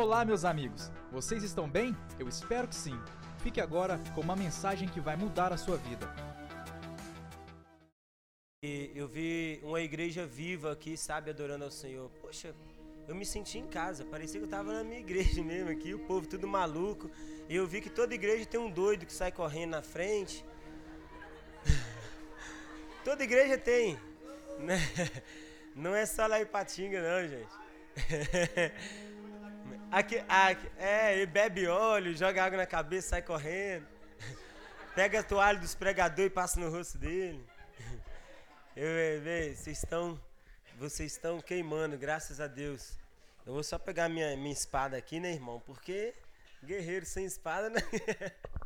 Olá, meus amigos! Vocês estão bem? Eu espero que sim. Fique agora com uma mensagem que vai mudar a sua vida. Eu vi uma igreja viva aqui, sabe, adorando ao Senhor. Poxa, eu me senti em casa, parecia que eu estava na minha igreja mesmo aqui, o povo tudo maluco. E eu vi que toda igreja tem um doido que sai correndo na frente. toda igreja tem, né? Não é só lá em Patinga, não, gente. Aqui, aqui, é, e bebe óleo, joga água na cabeça, sai correndo. Pega a toalha dos pregadores e passa no rosto dele. Eu, vocês estão, vocês estão queimando, graças a Deus. Eu vou só pegar minha, minha espada aqui, né, irmão? Porque guerreiro sem espada, né?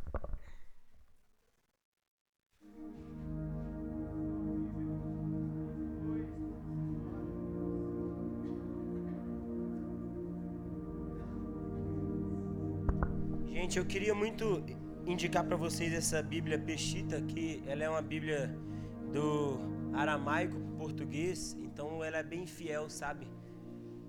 Gente, eu queria muito indicar para vocês essa Bíblia Peshita, que ela é uma Bíblia do aramaico português, então ela é bem fiel, sabe?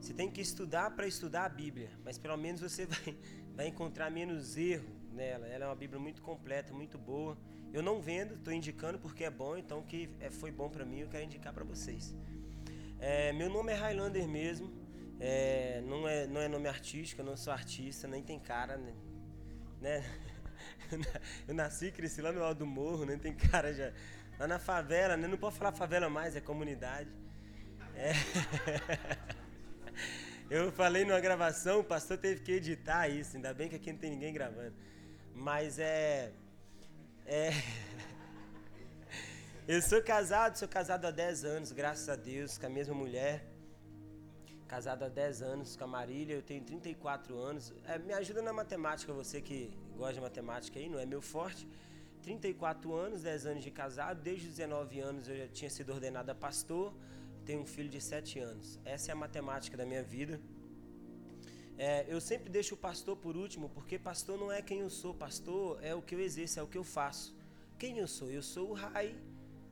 Você tem que estudar para estudar a Bíblia, mas pelo menos você vai, vai encontrar menos erro nela. Ela é uma Bíblia muito completa, muito boa. Eu não vendo, estou indicando porque é bom, então que é, foi bom para mim, eu quero indicar para vocês. É, meu nome é Highlander mesmo, é, não, é, não é nome artístico, eu não sou artista, nem tem cara, né? Né? Eu nasci e cresci lá no alto do morro, né? tem cara já. Lá na favela, né? Não pode falar favela mais, é comunidade. É. Eu falei numa gravação, o pastor teve que editar isso, ainda bem que aqui não tem ninguém gravando. Mas é. É. Eu sou casado, sou casado há 10 anos, graças a Deus, com a mesma mulher casado há 10 anos com a Marília, eu tenho 34 anos. É, me ajuda na matemática, você que gosta de matemática aí, não é meu forte. 34 anos, 10 anos de casado, desde os 19 anos eu já tinha sido ordenado a pastor, tenho um filho de 7 anos. Essa é a matemática da minha vida. É, eu sempre deixo o pastor por último, porque pastor não é quem eu sou, pastor é o que eu exerço, é o que eu faço. Quem eu sou? Eu sou o Rai,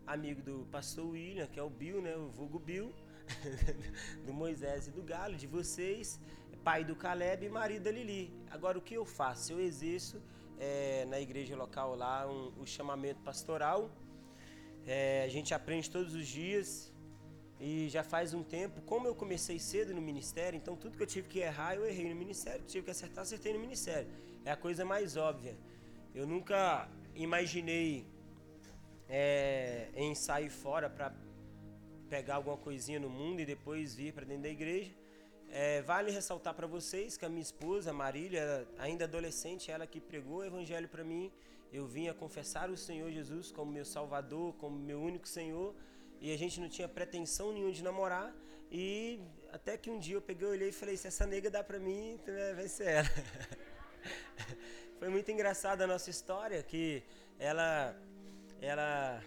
amigo do pastor William, que é o Bill, né, o vulgo Bill do Moisés e do Galo, de vocês, pai do Caleb e marido da Lili. Agora, o que eu faço? Eu exerço é, na igreja local lá um, o chamamento pastoral. É, a gente aprende todos os dias e já faz um tempo. Como eu comecei cedo no ministério, então tudo que eu tive que errar, eu errei no ministério. Tive que acertar, acertei no ministério. É a coisa mais óbvia. Eu nunca imaginei é, em sair fora para pegar alguma coisinha no mundo e depois vir para dentro da igreja. É, vale ressaltar para vocês que a minha esposa, Marília, ainda adolescente, ela que pregou o evangelho para mim. Eu vinha confessar o Senhor Jesus como meu Salvador, como meu único Senhor, e a gente não tinha pretensão nenhuma de namorar. E até que um dia eu peguei, olhei e falei: se essa nega dá para mim, então é, vai ser ela. Foi muito engraçada a nossa história, que ela, ela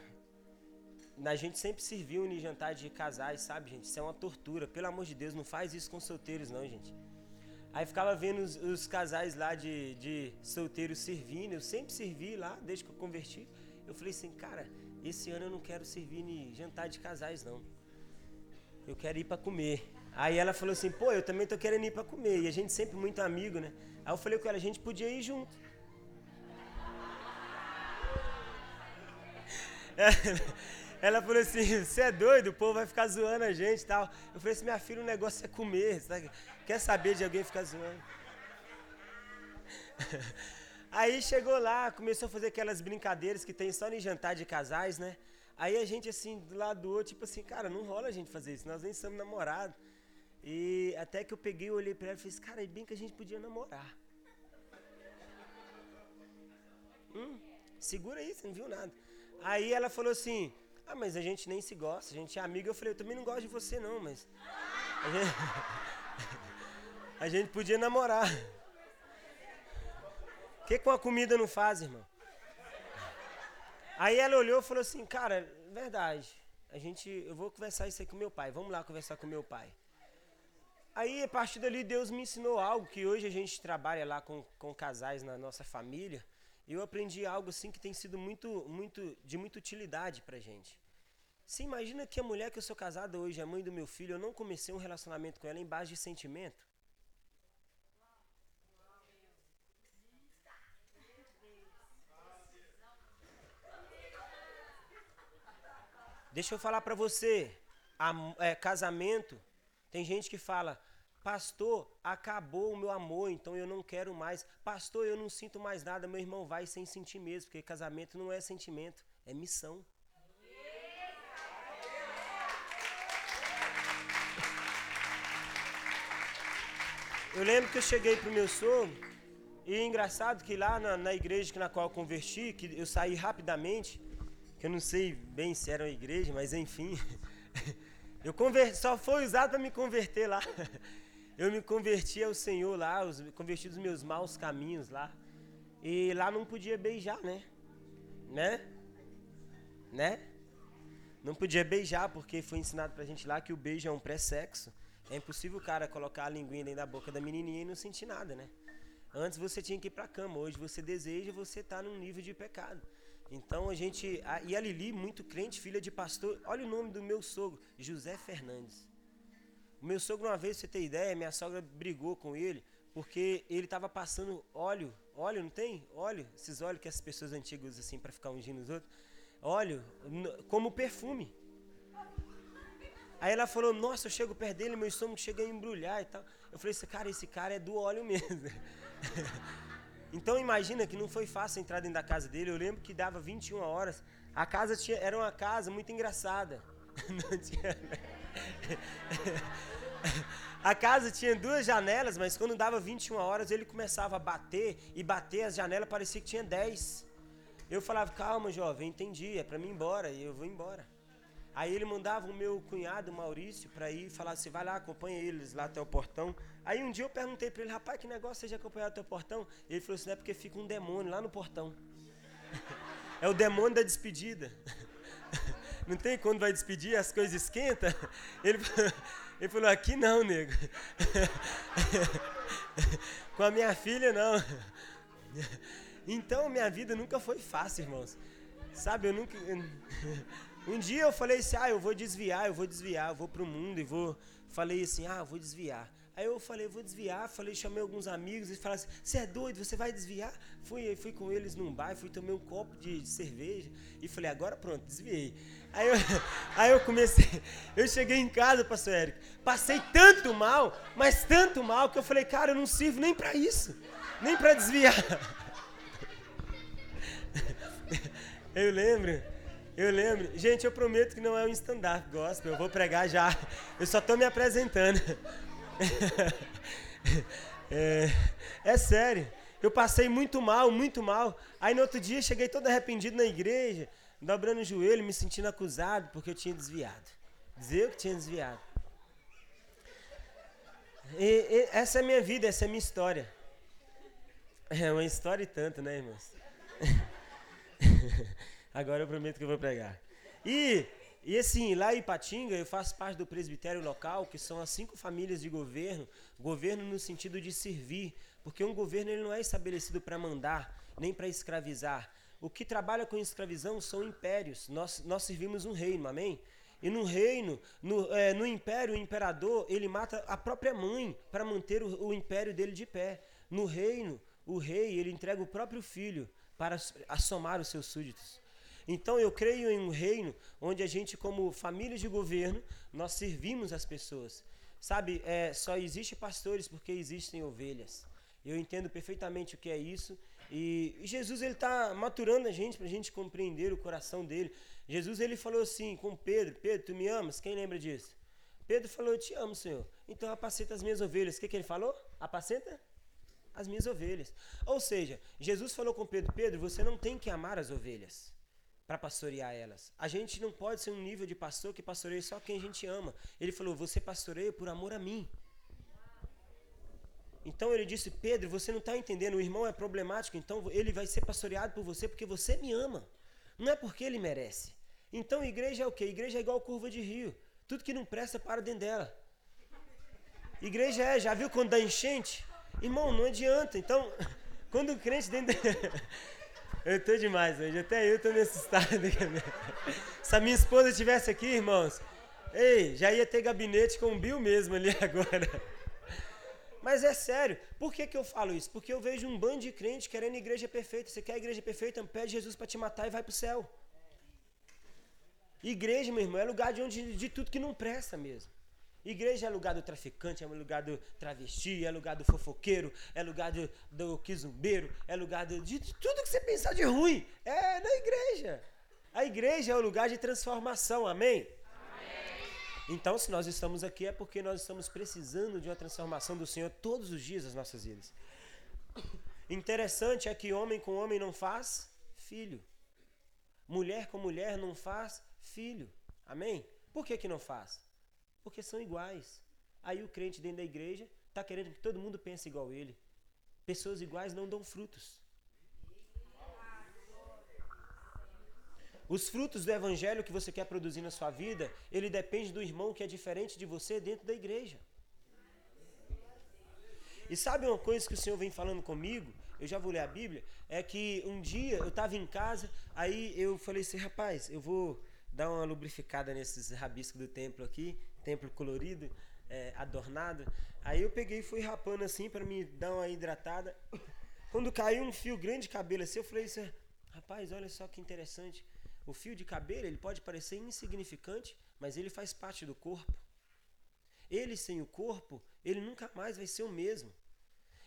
a gente sempre serviu em jantar de casais, sabe, gente? Isso é uma tortura. Pelo amor de Deus, não faz isso com solteiros, não, gente. Aí ficava vendo os, os casais lá de, de solteiros servindo. Eu sempre servi lá, desde que eu converti. Eu falei assim, cara, esse ano eu não quero servir em jantar de casais, não. Eu quero ir para comer. Aí ela falou assim, pô, eu também tô querendo ir para comer. E a gente sempre muito amigo, né? Aí eu falei com ela, a gente podia ir junto. Ela falou assim: você é doido? O povo vai ficar zoando a gente e tal. Eu falei assim: minha filha, o negócio é comer. Sabe? Quer saber de alguém ficar zoando? Aí chegou lá, começou a fazer aquelas brincadeiras que tem só no jantar de casais, né? Aí a gente, assim, do lado do outro, tipo assim, cara, não rola a gente fazer isso, nós nem somos namorados. E até que eu peguei, olhei pra ela e falei, cara, é bem que a gente podia namorar. Hum, segura aí, você não viu nada. Aí ela falou assim, ah, mas a gente nem se gosta, a gente é amigo. Eu falei, eu também não gosto de você não, mas. A gente, a gente podia namorar. O que com a comida não faz, irmão? Aí ela olhou e falou assim, cara, verdade. A gente, eu vou conversar isso aí com meu pai. Vamos lá conversar com meu pai. Aí, a partir dali, Deus me ensinou algo que hoje a gente trabalha lá com, com casais na nossa família eu aprendi algo assim que tem sido muito, muito de muita utilidade pra gente. Você imagina que a mulher que eu sou casada hoje, a mãe do meu filho, eu não comecei um relacionamento com ela em base de sentimento? Deixa eu falar para você, a, é, casamento, tem gente que fala, pastor, acabou o meu amor, então eu não quero mais. Pastor, eu não sinto mais nada, meu irmão vai sem sentir mesmo, porque casamento não é sentimento, é missão. Eu lembro que eu cheguei pro meu sogro, e engraçado que lá na, na igreja na qual eu converti, que eu saí rapidamente, que eu não sei bem se era uma igreja, mas enfim, eu só foi usado para me converter lá. Eu me converti ao Senhor lá, converti dos meus maus caminhos lá. E lá não podia beijar, né? Né? Né? Não podia beijar, porque foi ensinado pra gente lá que o beijo é um pré-sexo. É impossível o cara colocar a linguinha dentro da boca da menininha e não sentir nada, né? Antes você tinha que ir para a cama, hoje você deseja, você está num nível de pecado. Então a gente. A, e a Lili, muito crente, filha de pastor. Olha o nome do meu sogro, José Fernandes. O meu sogro, uma vez, você ter ideia, minha sogra brigou com ele, porque ele estava passando óleo. Óleo, não tem? Óleo, esses óleos que as pessoas antigas usam assim para ficar ungindo os outros. Óleo, como perfume. Aí ela falou, nossa, eu chego perto dele, meu estômago chega a embrulhar e tal. Eu falei, cara, esse cara é do óleo mesmo. então imagina que não foi fácil entrar dentro da casa dele. Eu lembro que dava 21 horas. A casa tinha, era uma casa muito engraçada. Tinha... A casa tinha duas janelas, mas quando dava 21 horas ele começava a bater e bater as janelas, parecia que tinha 10. Eu falava, calma, jovem, entendi, é para mim ir embora, e eu vou embora. Aí ele mandava o meu cunhado, Maurício, para ir falar assim, vai lá, acompanha eles lá até o portão. Aí um dia eu perguntei para ele, rapaz, que negócio seja acompanhar até o portão? Ele falou assim, não é porque fica um demônio lá no portão. é o demônio da despedida. não tem quando vai despedir, as coisas esquentam? Ele, ele falou, aqui não, nego. Com a minha filha, não. Então, minha vida nunca foi fácil, irmãos. Sabe, eu nunca... Um dia eu falei assim, ah, eu vou desviar, eu vou desviar, eu vou pro mundo e vou. Falei assim, ah, eu vou desviar. Aí eu falei, vou desviar, falei, chamei alguns amigos e falaram assim, você é doido, você vai desviar? Fui, fui com eles num bar, fui tomar um copo de cerveja e falei, agora pronto, desviei. Aí eu, aí eu comecei, eu cheguei em casa, pastor Érico, passei tanto mal, mas tanto mal, que eu falei, cara, eu não sirvo nem para isso, nem para desviar. Eu lembro eu lembro. Gente, eu prometo que não é um stand-up gospel. Eu vou pregar já. Eu só estou me apresentando. É, é, sério. Eu passei muito mal, muito mal. Aí no outro dia cheguei todo arrependido na igreja, dobrando o joelho, me sentindo acusado porque eu tinha desviado. Dizer que tinha desviado. E, e, essa é a minha vida, essa é a minha história. É uma história e tanto, né, irmãos? Agora eu prometo que eu vou pregar. E, e assim, lá em Ipatinga, eu faço parte do presbitério local, que são as cinco famílias de governo. Governo no sentido de servir. Porque um governo ele não é estabelecido para mandar, nem para escravizar. O que trabalha com escravização são impérios. Nós, nós servimos um reino, amém? E no reino, no, é, no império, o imperador, ele mata a própria mãe para manter o, o império dele de pé. No reino, o rei, ele entrega o próprio filho para assomar os seus súditos. Então eu creio em um reino onde a gente, como família de governo, nós servimos as pessoas. Sabe, é, só existe pastores porque existem ovelhas. Eu entendo perfeitamente o que é isso. E, Jesus ele está maturando a gente para a gente compreender o coração dele. Jesus ele falou assim com Pedro: Pedro, tu me amas? Quem lembra disso? Pedro falou: Eu te amo, Senhor. Então apacenta as minhas ovelhas. O que, que ele falou? Apacenta as minhas ovelhas. Ou seja, Jesus falou com Pedro: Pedro, você não tem que amar as ovelhas para pastorear elas. A gente não pode ser um nível de pastor que pastoreia só quem a gente ama. Ele falou: Você pastoreia por amor a mim. Então ele disse: Pedro, você não está entendendo, o irmão é problemático, então ele vai ser pastoreado por você porque você me ama. Não é porque ele merece. Então igreja é o quê? Igreja é igual curva de rio. Tudo que não presta para dentro dela. Igreja é, já viu quando dá enchente? Irmão, não adianta. Então, quando o crente dentro. Eu tô demais hoje, até eu tô me assustado. Se a minha esposa estivesse aqui, irmãos, ei, já ia ter gabinete com o Bill mesmo ali agora. Mas é sério, por que, que eu falo isso? Porque eu vejo um bando de crente querendo igreja perfeita. Você quer igreja perfeita? Pede Jesus para te matar e vai para o céu. Igreja, meu irmão, é lugar de onde de tudo que não presta mesmo. Igreja é lugar do traficante, é lugar do travesti, é lugar do fofoqueiro, é lugar do, do quizumbeiro, é lugar do, de, de tudo que você pensar de ruim. É na igreja. A igreja é o lugar de transformação, amém? Então, se nós estamos aqui é porque nós estamos precisando de uma transformação do Senhor todos os dias das nossas vidas. Interessante é que homem com homem não faz filho. Mulher com mulher não faz filho. Amém? Por que, que não faz? Porque são iguais. Aí o crente dentro da igreja está querendo que todo mundo pense igual ele. Pessoas iguais não dão frutos. Os frutos do evangelho que você quer produzir na sua vida, ele depende do irmão que é diferente de você dentro da igreja. E sabe uma coisa que o Senhor vem falando comigo? Eu já vou ler a Bíblia. É que um dia eu estava em casa, aí eu falei assim, rapaz, eu vou dar uma lubrificada nesses rabiscos do templo aqui, templo colorido, é, adornado. Aí eu peguei e fui rapando assim para me dar uma hidratada. Quando caiu um fio grande de cabelo assim, eu falei assim, rapaz, olha só que interessante. O fio de cabelo, ele pode parecer insignificante, mas ele faz parte do corpo. Ele sem o corpo, ele nunca mais vai ser o mesmo.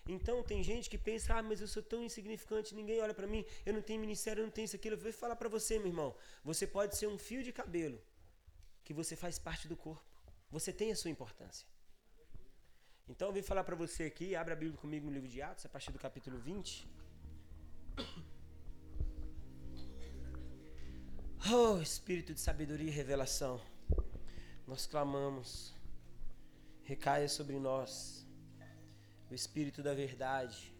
Então tem gente que pensa, ah, mas eu sou tão insignificante, ninguém olha para mim, eu não tenho ministério, eu não tenho isso, aquilo. Eu vou falar para você, meu irmão, você pode ser um fio de cabelo, que você faz parte do corpo. Você tem a sua importância. Então eu vim falar para você aqui, abre a Bíblia comigo no livro de Atos, a partir do capítulo 20. Oh, Espírito de sabedoria e revelação, nós clamamos, recaia sobre nós o Espírito da verdade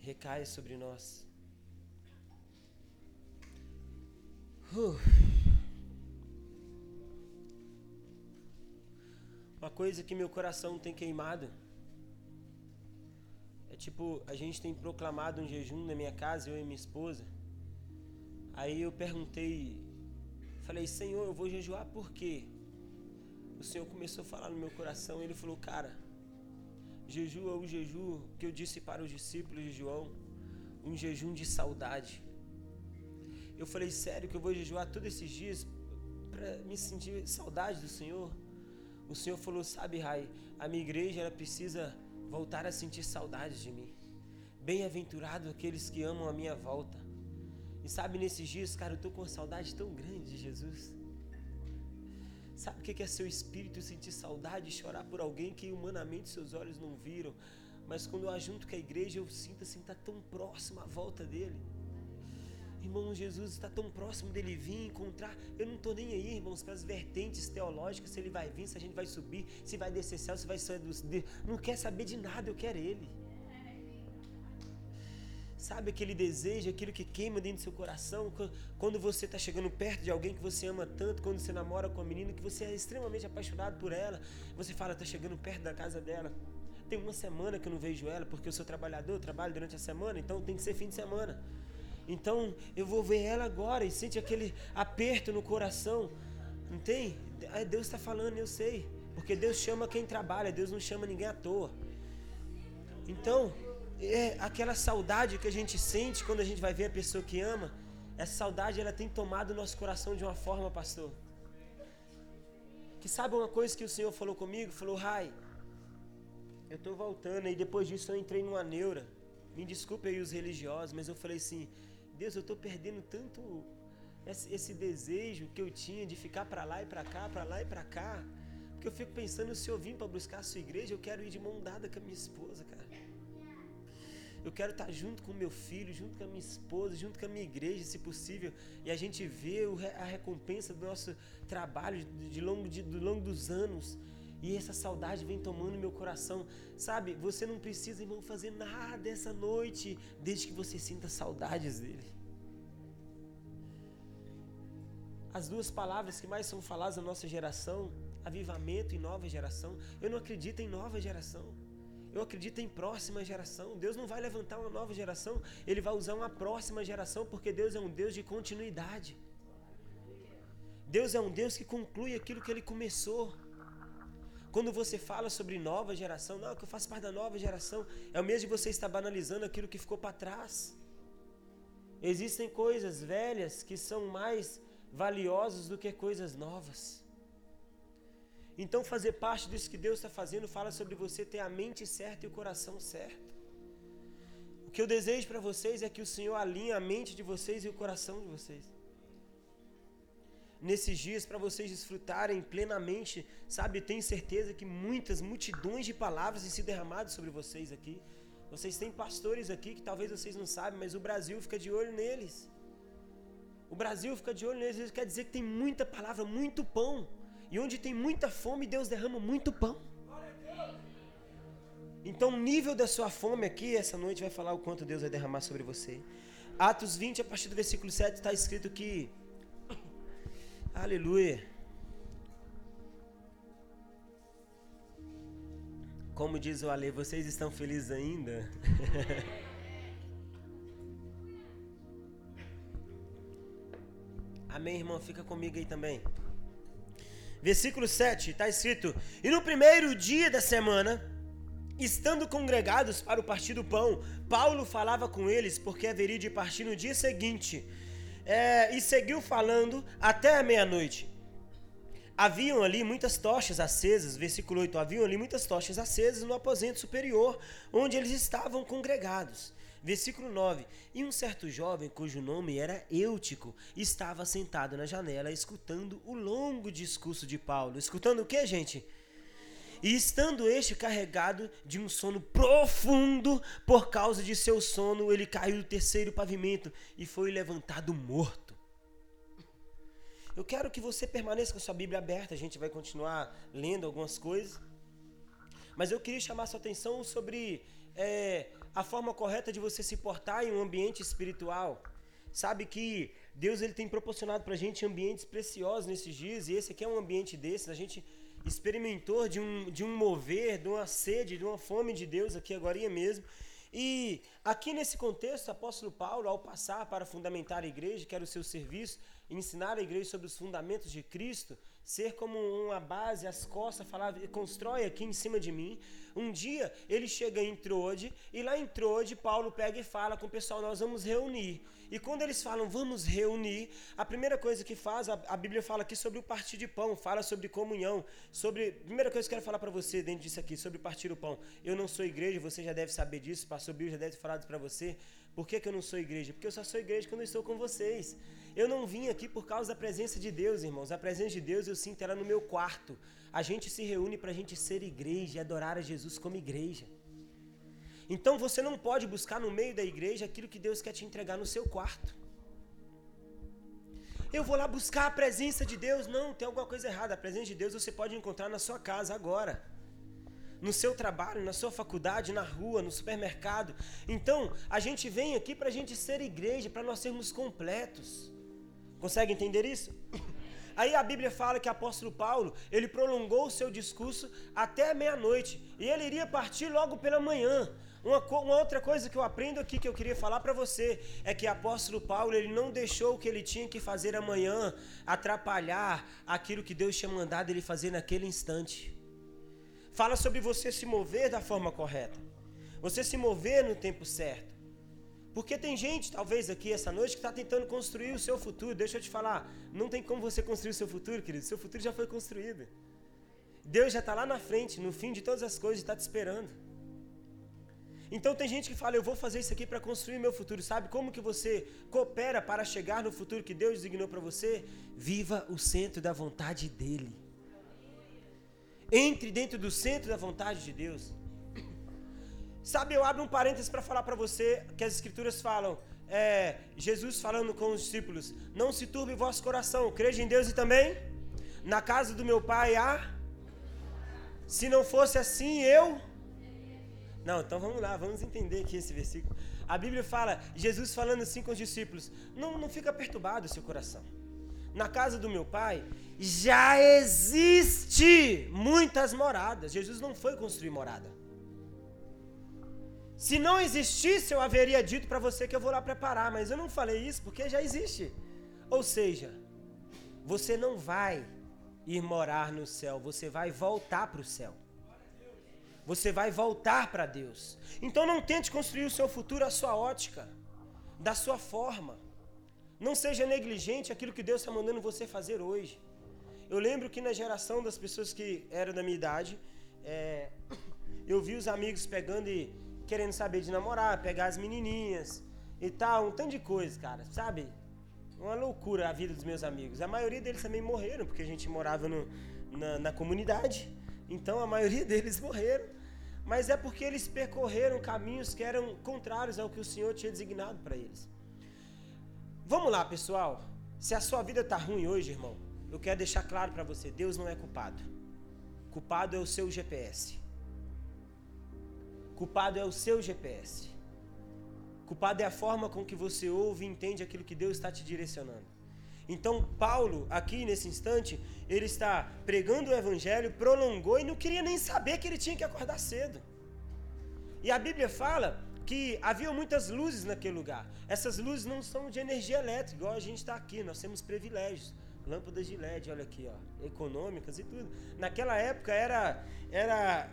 recaia sobre nós. Uh. Uma coisa que meu coração tem queimado é tipo, a gente tem proclamado um jejum na minha casa, eu e minha esposa. Aí eu perguntei, falei, Senhor, eu vou jejuar por quê? O Senhor começou a falar no meu coração, ele falou, cara, Jejua o jejum que eu disse para os discípulos de João, um jejum de saudade. Eu falei, sério que eu vou jejuar todos esses dias para me sentir saudade do Senhor? O Senhor falou, sabe, Rai, a minha igreja ela precisa voltar a sentir saudades de mim. Bem-aventurado aqueles que amam a minha volta. E sabe, nesses dias, cara, eu estou com uma saudade tão grande de Jesus. Sabe o que é seu espírito sentir saudade e chorar por alguém que humanamente seus olhos não viram? Mas quando eu ajunto com a igreja, eu sinto assim, está tão próximo à volta dele. Irmão, Jesus está tão próximo dele vir encontrar. Eu não estou nem aí, irmãos, com as vertentes teológicas, se ele vai vir, se a gente vai subir, se vai descer céu, se vai sair dos. Não quer saber de nada, eu quero ele. Sabe aquele desejo, aquilo que queima dentro do seu coração, quando você está chegando perto de alguém que você ama tanto, quando você namora com uma menina que você é extremamente apaixonado por ela, você fala, está chegando perto da casa dela. Tem uma semana que eu não vejo ela, porque eu sou trabalhador, eu trabalho durante a semana, então tem que ser fim de semana. Então eu vou ver ela agora e sente aquele aperto no coração. Não tem? Deus está falando, eu sei. Porque Deus chama quem trabalha, Deus não chama ninguém à toa. Então, é aquela saudade que a gente sente quando a gente vai ver a pessoa que ama. Essa saudade ela tem tomado o nosso coração de uma forma, pastor. Que sabe uma coisa que o Senhor falou comigo? Falou, Rai, eu estou voltando e depois disso eu entrei numa neura. Me desculpe aí os religiosos, mas eu falei assim, Deus, eu estou perdendo tanto esse, esse, desejo que eu tinha de ficar para lá e para cá, para lá e para cá. Porque eu fico pensando, se eu vim para buscar a sua igreja, eu quero ir de mão dada com a minha esposa, cara. Eu quero estar junto com meu filho, junto com a minha esposa, junto com a minha igreja, se possível. E a gente vê a recompensa do nosso trabalho de longo, de, longo dos anos. E essa saudade vem tomando meu coração. Sabe, você não precisa, irmão, fazer nada essa noite, desde que você sinta saudades dele. As duas palavras que mais são faladas na nossa geração, avivamento e nova geração. Eu não acredito em nova geração. Eu acredito em próxima geração. Deus não vai levantar uma nova geração, Ele vai usar uma próxima geração, porque Deus é um Deus de continuidade. Deus é um Deus que conclui aquilo que Ele começou. Quando você fala sobre nova geração, não, que eu faço parte da nova geração, é o mesmo de você estar banalizando aquilo que ficou para trás. Existem coisas velhas que são mais valiosos do que coisas novas. Então, fazer parte disso que Deus está fazendo fala sobre você ter a mente certa e o coração certo. O que eu desejo para vocês é que o Senhor alinhe a mente de vocês e o coração de vocês. Nesses dias, para vocês desfrutarem plenamente, sabe, tenho certeza que muitas multidões de palavras têm sido derramadas sobre vocês aqui. Vocês têm pastores aqui que talvez vocês não sabem, mas o Brasil fica de olho neles. O Brasil fica de olho neles, isso quer dizer que tem muita palavra, muito pão. E onde tem muita fome, Deus derrama muito pão. Então, o nível da sua fome aqui, essa noite, vai falar o quanto Deus vai derramar sobre você. Atos 20, a partir do versículo 7, está escrito que. Aleluia. Como diz o Ale, vocês estão felizes ainda? Amém, irmão? Fica comigo aí também. Versículo 7, está escrito: E no primeiro dia da semana, estando congregados para o partir do pão, Paulo falava com eles, porque haveria de partir no dia seguinte, é, e seguiu falando até a meia-noite. Haviam ali muitas tochas acesas, versículo 8: haviam ali muitas tochas acesas no aposento superior, onde eles estavam congregados. Versículo 9: E um certo jovem, cujo nome era Eutico, estava sentado na janela, escutando o longo discurso de Paulo. Escutando o que, gente? E estando este carregado de um sono profundo, por causa de seu sono, ele caiu do terceiro pavimento e foi levantado morto. Eu quero que você permaneça com sua Bíblia aberta, a gente vai continuar lendo algumas coisas. Mas eu queria chamar sua atenção sobre é, a forma correta de você se portar em um ambiente espiritual. Sabe que Deus ele tem proporcionado para a gente ambientes preciosos nesses dias, e esse aqui é um ambiente desses. A gente experimentou de um, de um mover, de uma sede, de uma fome de Deus aqui agora mesmo. E aqui nesse contexto, o apóstolo Paulo, ao passar para fundamentar a igreja, que era o seu serviço, ensinar a igreja sobre os fundamentos de Cristo, ser como uma base, as costas, falar, constrói aqui em cima de mim. Um dia ele chega em Trode, e lá em Trode, Paulo pega e fala com o pessoal: Nós vamos reunir. E quando eles falam vamos reunir, a primeira coisa que faz, a, a Bíblia fala aqui sobre o partir de pão, fala sobre comunhão, sobre. Primeira coisa que eu quero falar para você dentro disso aqui, sobre partir o pão. Eu não sou igreja, você já deve saber disso, o pastor Bill já deve ter falado para você. Por que, que eu não sou igreja? Porque eu só sou igreja quando eu estou com vocês. Eu não vim aqui por causa da presença de Deus, irmãos. A presença de Deus eu sinto ela no meu quarto. A gente se reúne para a gente ser igreja e adorar a Jesus como igreja. Então você não pode buscar no meio da igreja aquilo que Deus quer te entregar no seu quarto. Eu vou lá buscar a presença de Deus. Não, tem alguma coisa errada. A presença de Deus você pode encontrar na sua casa agora. No seu trabalho, na sua faculdade, na rua, no supermercado. Então, a gente vem aqui para a gente ser igreja, para nós sermos completos. Consegue entender isso? Aí a Bíblia fala que o apóstolo Paulo, ele prolongou o seu discurso até meia-noite. E ele iria partir logo pela manhã. Uma, uma, outra coisa que eu aprendo aqui que eu queria falar para você é que o apóstolo Paulo ele não deixou o que ele tinha que fazer amanhã atrapalhar aquilo que Deus tinha mandado ele fazer naquele instante. Fala sobre você se mover da forma correta, você se mover no tempo certo. Porque tem gente, talvez aqui essa noite, que está tentando construir o seu futuro. Deixa eu te falar, não tem como você construir o seu futuro, querido. Seu futuro já foi construído. Deus já está lá na frente, no fim de todas as coisas, está te esperando. Então tem gente que fala, eu vou fazer isso aqui para construir meu futuro. Sabe como que você coopera para chegar no futuro que Deus designou para você? Viva o centro da vontade dele. Entre dentro do centro da vontade de Deus. Sabe, eu abro um parênteses para falar para você que as escrituras falam, é, Jesus falando com os discípulos, não se turbe vosso coração, creja em Deus e também na casa do meu pai há. Se não fosse assim, eu não, então vamos lá, vamos entender aqui esse versículo. A Bíblia fala, Jesus falando assim com os discípulos: não, não fica perturbado o seu coração. Na casa do meu pai já existe muitas moradas. Jesus não foi construir morada. Se não existisse, eu haveria dito para você que eu vou lá preparar, mas eu não falei isso porque já existe. Ou seja, você não vai ir morar no céu, você vai voltar para o céu você vai voltar para Deus. Então não tente construir o seu futuro à sua ótica, da sua forma. Não seja negligente aquilo que Deus está mandando você fazer hoje. Eu lembro que na geração das pessoas que eram da minha idade, é, eu vi os amigos pegando e querendo saber de namorar, pegar as menininhas e tal, um tanto de coisa, cara, sabe? Uma loucura a vida dos meus amigos. A maioria deles também morreram, porque a gente morava no, na, na comunidade, então a maioria deles morreram. Mas é porque eles percorreram caminhos que eram contrários ao que o Senhor tinha designado para eles. Vamos lá, pessoal. Se a sua vida está ruim hoje, irmão, eu quero deixar claro para você: Deus não é culpado. Culpado é o seu GPS. Culpado é o seu GPS. Culpado é a forma com que você ouve e entende aquilo que Deus está te direcionando. Então, Paulo, aqui nesse instante, ele está pregando o evangelho, prolongou e não queria nem saber que ele tinha que acordar cedo. E a Bíblia fala que havia muitas luzes naquele lugar. Essas luzes não são de energia elétrica, igual a gente está aqui, nós temos privilégios. Lâmpadas de LED, olha aqui, ó, econômicas e tudo. Naquela época era, era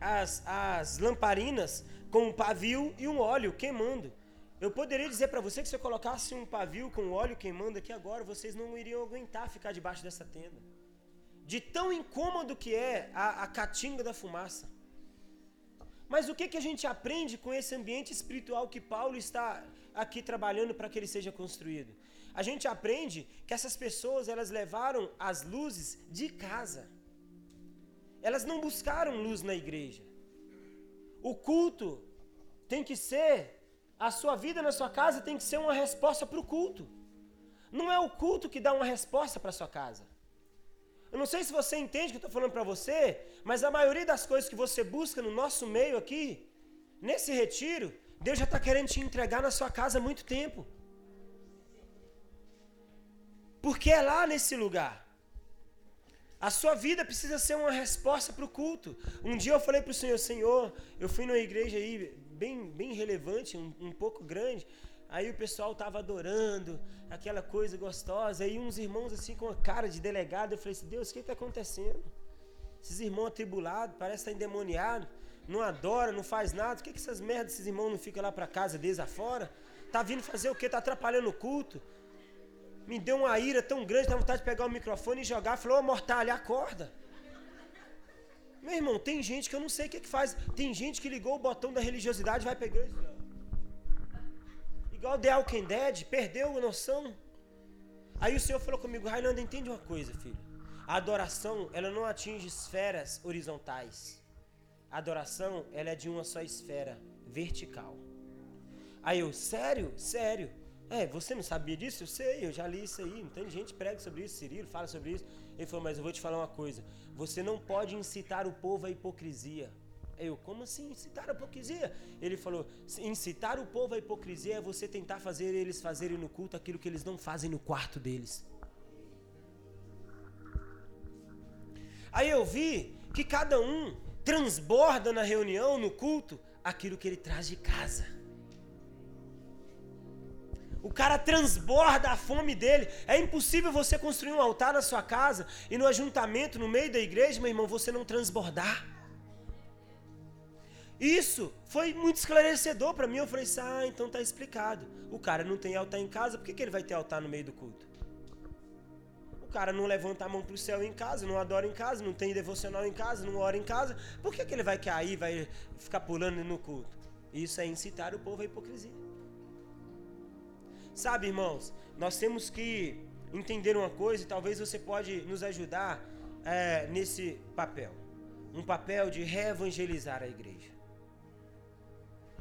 as, as lamparinas com um pavio e um óleo queimando. Eu poderia dizer para você que se eu colocasse um pavio com óleo queimando aqui agora, vocês não iriam aguentar ficar debaixo dessa tenda. De tão incômodo que é a, a catinga da fumaça. Mas o que, que a gente aprende com esse ambiente espiritual que Paulo está aqui trabalhando para que ele seja construído? A gente aprende que essas pessoas elas levaram as luzes de casa. Elas não buscaram luz na igreja. O culto tem que ser, a sua vida na sua casa tem que ser uma resposta para o culto. Não é o culto que dá uma resposta para a sua casa. Eu não sei se você entende o que eu estou falando para você, mas a maioria das coisas que você busca no nosso meio aqui, nesse retiro, Deus já está querendo te entregar na sua casa há muito tempo. Porque é lá nesse lugar. A sua vida precisa ser uma resposta para o culto. Um dia eu falei para o Senhor, Senhor, eu fui numa igreja aí bem, bem relevante, um, um pouco grande. Aí o pessoal tava adorando, aquela coisa gostosa. Aí uns irmãos assim com a cara de delegado, eu falei assim: Deus, o que está acontecendo? Esses irmãos atribulados, parece estar tá endemoniado, não adora, não faz nada. Por que, que essas merdas, esses irmãos não ficam lá para casa deles afora? Tá vindo fazer o quê? Tá atrapalhando o culto? Me deu uma ira tão grande, dá vontade de pegar o microfone e jogar. Falou, ô mortalha, acorda. Meu irmão, tem gente que eu não sei o que, que faz. Tem gente que ligou o botão da religiosidade e vai pegar isso. Igual The Walking Dead, perdeu a noção. Aí o Senhor falou comigo, Railanda, entende uma coisa, filho. A adoração, ela não atinge esferas horizontais. A adoração, ela é de uma só esfera, vertical. Aí eu, sério? Sério. É, você não sabia disso? Eu sei, eu já li isso aí. Tem gente prega sobre isso, Cirilo fala sobre isso. Ele falou, mas eu vou te falar uma coisa. Você não pode incitar o povo à hipocrisia. Eu, como assim incitar a hipocrisia? Ele falou: incitar o povo à hipocrisia é você tentar fazer eles fazerem no culto aquilo que eles não fazem no quarto deles. Aí eu vi que cada um transborda na reunião, no culto, aquilo que ele traz de casa. O cara transborda a fome dele. É impossível você construir um altar na sua casa e no ajuntamento, no meio da igreja, meu irmão, você não transbordar. Isso foi muito esclarecedor para mim. Eu falei assim: ah, então tá explicado. O cara não tem altar em casa, por que, que ele vai ter altar no meio do culto? O cara não levanta a mão para o céu em casa, não adora em casa, não tem devocional em casa, não ora em casa. Por que, que ele vai cair, vai ficar pulando no culto? Isso é incitar o povo à hipocrisia. Sabe, irmãos, nós temos que entender uma coisa e talvez você pode nos ajudar é, nesse papel. Um papel de reevangelizar a igreja.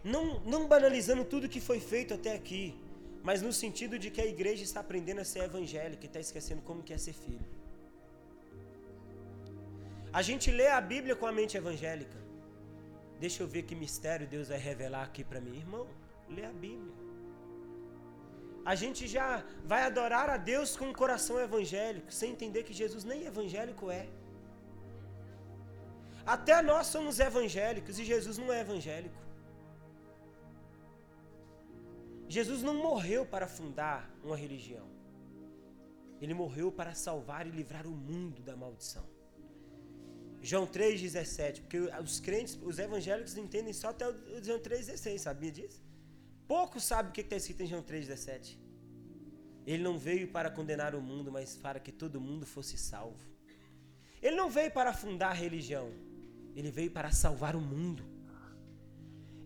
Não, não banalizando tudo que foi feito até aqui, mas no sentido de que a igreja está aprendendo a ser evangélica e está esquecendo como que é ser filho. A gente lê a Bíblia com a mente evangélica. Deixa eu ver que mistério Deus vai revelar aqui para mim. Irmão, lê a Bíblia. A gente já vai adorar a Deus com um coração evangélico, sem entender que Jesus nem evangélico é. Até nós somos evangélicos e Jesus não é evangélico. Jesus não morreu para fundar uma religião. Ele morreu para salvar e livrar o mundo da maldição. João 3,17, porque os crentes, os evangélicos entendem só até o João 3,16, sabia disso? Poucos sabem o que está escrito em João 3,17. Ele não veio para condenar o mundo, mas para que todo mundo fosse salvo. Ele não veio para fundar a religião, ele veio para salvar o mundo.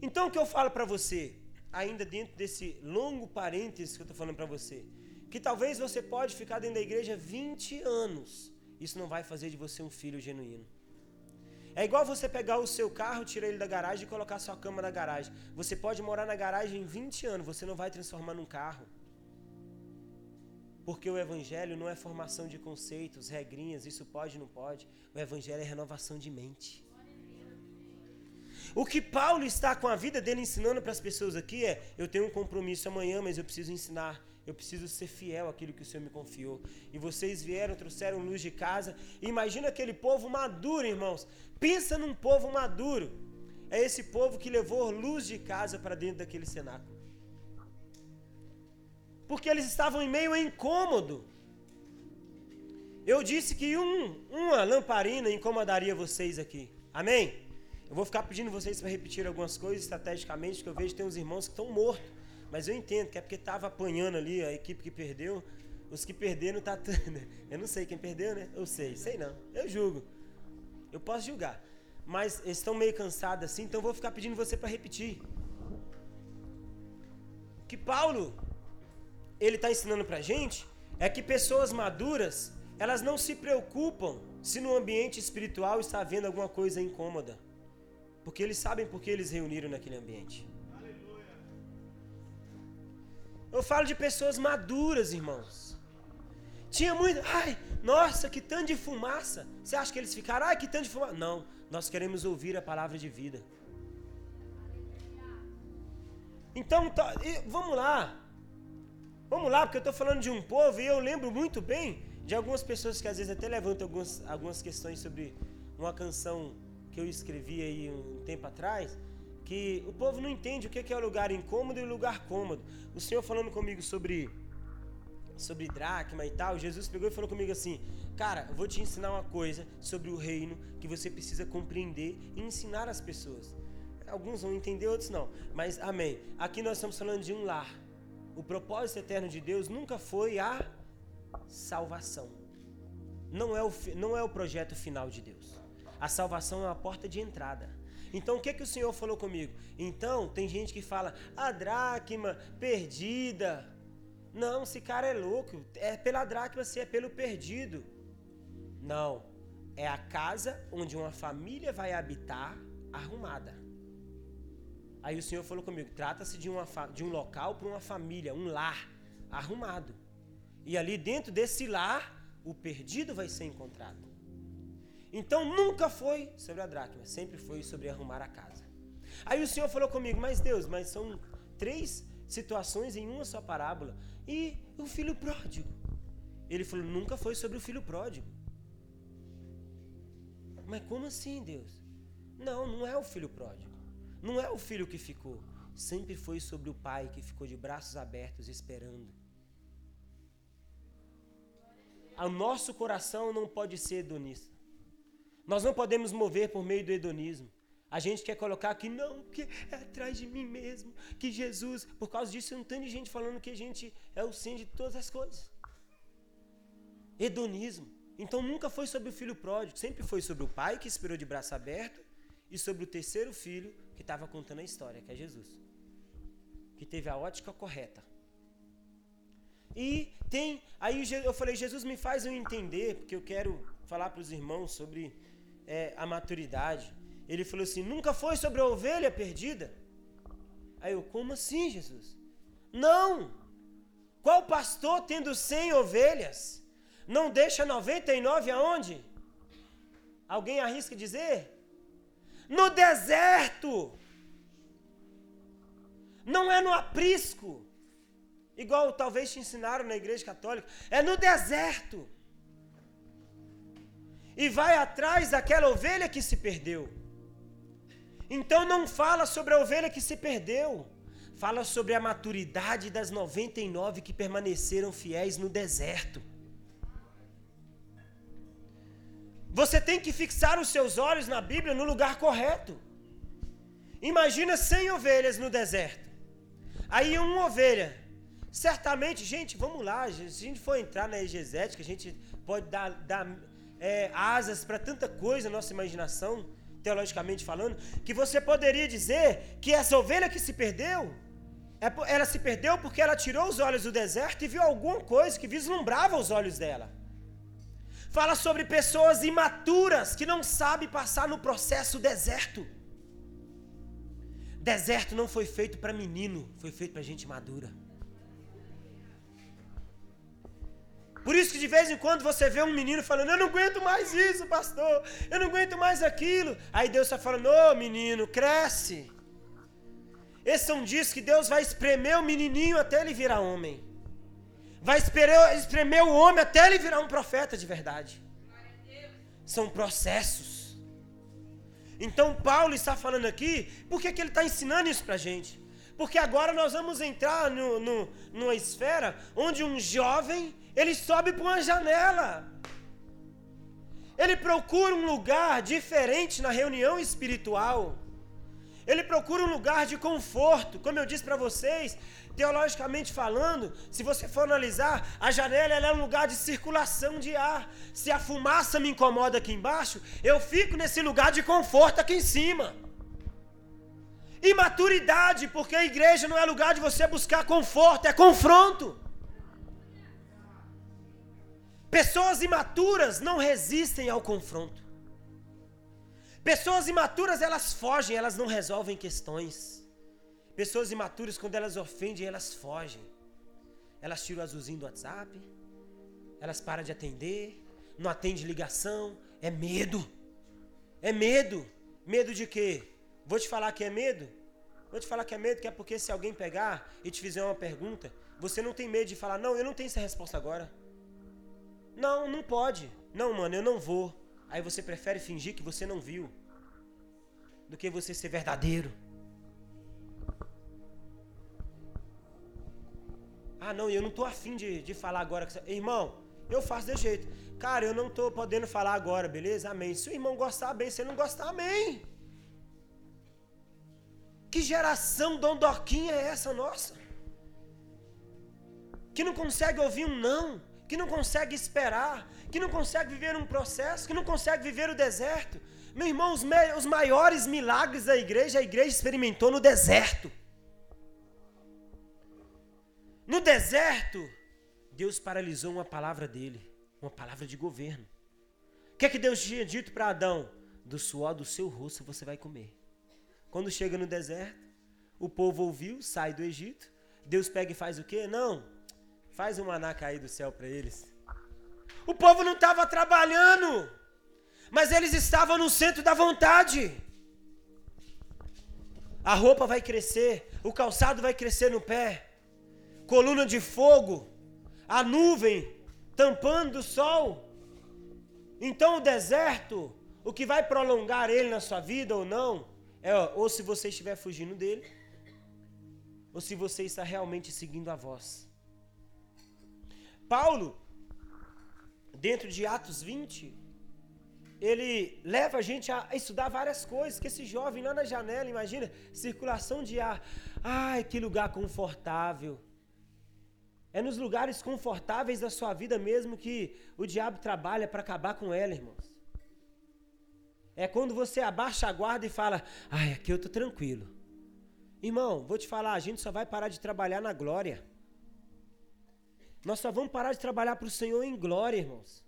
Então o que eu falo para você, ainda dentro desse longo parênteses que eu estou falando para você, que talvez você pode ficar dentro da igreja 20 anos, isso não vai fazer de você um filho genuíno. É igual você pegar o seu carro, tirar ele da garagem e colocar sua cama na garagem. Você pode morar na garagem 20 anos, você não vai transformar num carro. Porque o evangelho não é formação de conceitos, regrinhas, isso pode, não pode. O evangelho é renovação de mente. O que Paulo está com a vida dele ensinando para as pessoas aqui é: eu tenho um compromisso amanhã, mas eu preciso ensinar. Eu preciso ser fiel àquilo que o Senhor me confiou. E vocês vieram, trouxeram luz de casa. Imagina aquele povo maduro, irmãos. Pensa num povo maduro. É esse povo que levou luz de casa para dentro daquele cenáculo porque eles estavam em meio a incômodo. Eu disse que um, uma lamparina incomodaria vocês aqui. Amém? Eu vou ficar pedindo vocês para repetir algumas coisas estrategicamente, que eu vejo que tem uns irmãos que estão mortos. Mas eu entendo que é porque estava apanhando ali a equipe que perdeu. Os que perderam tá Eu não sei quem perdeu, né? Eu sei, sei não. Eu julgo. Eu posso julgar. Mas eles estão meio cansados assim, então vou ficar pedindo você para repetir. Que Paulo ele está ensinando para gente é que pessoas maduras, elas não se preocupam se no ambiente espiritual está havendo alguma coisa incômoda. Porque eles sabem por que eles reuniram naquele ambiente. Eu falo de pessoas maduras, irmãos. Tinha muito. Ai, nossa, que tanto de fumaça. Você acha que eles ficaram? Ai, que tanto de fumaça. Não, nós queremos ouvir a palavra de vida. Então, tá, vamos lá. Vamos lá, porque eu estou falando de um povo e eu lembro muito bem de algumas pessoas que às vezes até levantam algumas, algumas questões sobre uma canção que eu escrevi aí um tempo atrás, que o povo não entende o que é o lugar incômodo e o lugar cômodo. O Senhor falando comigo sobre sobre dracma e tal, Jesus pegou e falou comigo assim: "Cara, eu vou te ensinar uma coisa sobre o reino que você precisa compreender e ensinar as pessoas." Alguns vão entender, outros não. Mas amém. Aqui nós estamos falando de um lar o propósito eterno de Deus nunca foi a salvação. Não é o, não é o projeto final de Deus. A salvação é a porta de entrada. Então o que, que o Senhor falou comigo? Então, tem gente que fala, a dracma perdida. Não, esse cara é louco. É pela dracma, se é pelo perdido. Não. É a casa onde uma família vai habitar arrumada. Aí o Senhor falou comigo: trata-se de, de um local para uma família, um lar arrumado. E ali dentro desse lar, o perdido vai ser encontrado. Então nunca foi sobre a dracma, sempre foi sobre arrumar a casa. Aí o Senhor falou comigo: Mas Deus, mas são três situações em uma só parábola. E o filho pródigo? Ele falou: Nunca foi sobre o filho pródigo. Mas como assim, Deus? Não, não é o filho pródigo. Não é o filho que ficou, sempre foi sobre o pai que ficou de braços abertos esperando. O nosso coração não pode ser hedonista. Nós não podemos mover por meio do hedonismo. A gente quer colocar aqui, não, porque é atrás de mim mesmo, que Jesus, por causa disso, um tanto de gente falando que a gente é o sim de todas as coisas. Hedonismo. Então nunca foi sobre o filho pródigo, sempre foi sobre o pai que esperou de braço aberto e sobre o terceiro filho que estava contando a história, que é Jesus. Que teve a ótica correta. E tem. Aí eu falei, Jesus me faz eu entender, porque eu quero falar para os irmãos sobre é, a maturidade. Ele falou assim: nunca foi sobre a ovelha perdida? Aí eu, como assim, Jesus? Não! Qual pastor tendo cem ovelhas não deixa 99 aonde? Alguém arrisca dizer? no deserto. Não é no aprisco, igual talvez te ensinaram na igreja católica, é no deserto. E vai atrás daquela ovelha que se perdeu. Então não fala sobre a ovelha que se perdeu, fala sobre a maturidade das 99 que permaneceram fiéis no deserto. Você tem que fixar os seus olhos na Bíblia no lugar correto. Imagina 100 ovelhas no deserto. Aí uma ovelha Certamente, gente, vamos lá, se a gente for entrar na exegética, a gente pode dar, dar é, asas para tanta coisa na nossa imaginação, teologicamente falando, que você poderia dizer que essa ovelha que se perdeu, é ela se perdeu porque ela tirou os olhos do deserto e viu alguma coisa que vislumbrava os olhos dela. Fala sobre pessoas imaturas que não sabem passar no processo deserto. Deserto não foi feito para menino, foi feito para gente madura. Por isso que de vez em quando você vê um menino falando, eu não aguento mais isso, pastor, eu não aguento mais aquilo. Aí Deus está falando, ô oh, menino, cresce. Esses são dias que Deus vai espremer o menininho até ele virar homem. Vai espremer o homem até ele virar um profeta de verdade. São processos. Então Paulo está falando aqui, por que, que ele está ensinando isso para a gente? Porque agora nós vamos entrar no, no, numa esfera onde um jovem ele sobe para uma janela. Ele procura um lugar diferente na reunião espiritual. Ele procura um lugar de conforto. Como eu disse para vocês, teologicamente falando, se você for analisar, a janela é um lugar de circulação de ar. Se a fumaça me incomoda aqui embaixo, eu fico nesse lugar de conforto aqui em cima. Imaturidade, porque a igreja não é lugar de você buscar conforto, é confronto. Pessoas imaturas não resistem ao confronto. Pessoas imaturas elas fogem, elas não resolvem questões. Pessoas imaturas, quando elas ofendem, elas fogem. Elas tiram o azulzinho do WhatsApp, elas param de atender, não atende ligação, é medo. É medo. Medo de quê? Vou te falar que é medo? Vou te falar que é medo, que é porque se alguém pegar e te fizer uma pergunta, você não tem medo de falar, não, eu não tenho essa resposta agora. Não, não pode. Não, mano, eu não vou. Aí você prefere fingir que você não viu do que você ser verdadeiro. Ah, não, eu não tô afim de, de falar agora. Irmão, eu faço desse jeito. Cara, eu não tô podendo falar agora, beleza? Amém. Se o irmão gostar, bem. Se não gostar, amém. Que geração dondoquinha é essa nossa? Que não consegue ouvir um não que não consegue esperar, que não consegue viver um processo, que não consegue viver o deserto. Meu irmão, os, os maiores milagres da igreja, a igreja experimentou no deserto. No deserto, Deus paralisou uma palavra dele, uma palavra de governo. O que é que Deus tinha dito para Adão? Do suor do seu rosto você vai comer. Quando chega no deserto, o povo ouviu, sai do Egito. Deus pega e faz o quê? Não, Faz um maná cair do céu para eles. O povo não estava trabalhando, mas eles estavam no centro da vontade. A roupa vai crescer, o calçado vai crescer no pé, coluna de fogo, a nuvem tampando o sol. Então o deserto, o que vai prolongar ele na sua vida ou não, é ou se você estiver fugindo dele, ou se você está realmente seguindo a voz. Paulo, dentro de Atos 20, ele leva a gente a estudar várias coisas. Que esse jovem lá na janela, imagina, circulação de ar. Ai, que lugar confortável. É nos lugares confortáveis da sua vida mesmo que o diabo trabalha para acabar com ela, irmãos. É quando você abaixa a guarda e fala: Ai, aqui eu tô tranquilo. Irmão, vou te falar, a gente só vai parar de trabalhar na glória. Nós só vamos parar de trabalhar para o Senhor em glória, irmãos.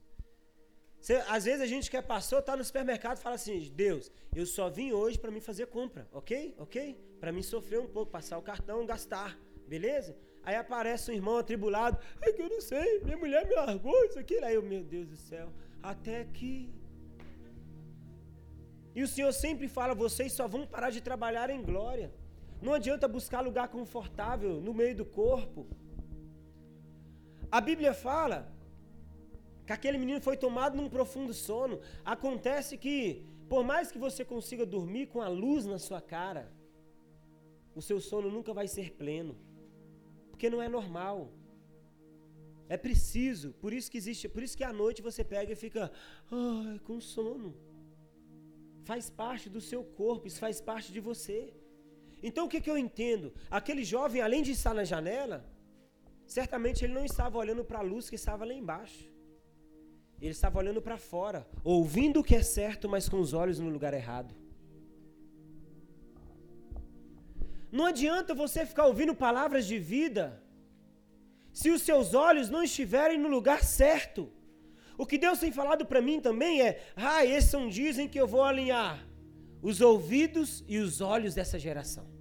Cê, às vezes a gente que é pastor, está no supermercado e fala assim: Deus, eu só vim hoje para me fazer compra, ok? Ok? Para mim sofrer um pouco, passar o cartão, gastar, beleza? Aí aparece um irmão atribulado: Ai, que eu não sei, minha mulher me largou, isso aqui. Aí eu, meu Deus do céu, até que. E o Senhor sempre fala: vocês só vão parar de trabalhar em glória. Não adianta buscar lugar confortável no meio do corpo. A Bíblia fala que aquele menino foi tomado num profundo sono. Acontece que, por mais que você consiga dormir com a luz na sua cara, o seu sono nunca vai ser pleno, porque não é normal. É preciso, por isso que existe, por isso que à noite você pega e fica ai, com sono. Faz parte do seu corpo, isso faz parte de você. Então o que, que eu entendo? Aquele jovem, além de estar na janela, certamente ele não estava olhando para a luz que estava lá embaixo. Ele estava olhando para fora, ouvindo o que é certo, mas com os olhos no lugar errado. Não adianta você ficar ouvindo palavras de vida se os seus olhos não estiverem no lugar certo. O que Deus tem falado para mim também é: ah, esses são dizem que eu vou alinhar os ouvidos e os olhos dessa geração.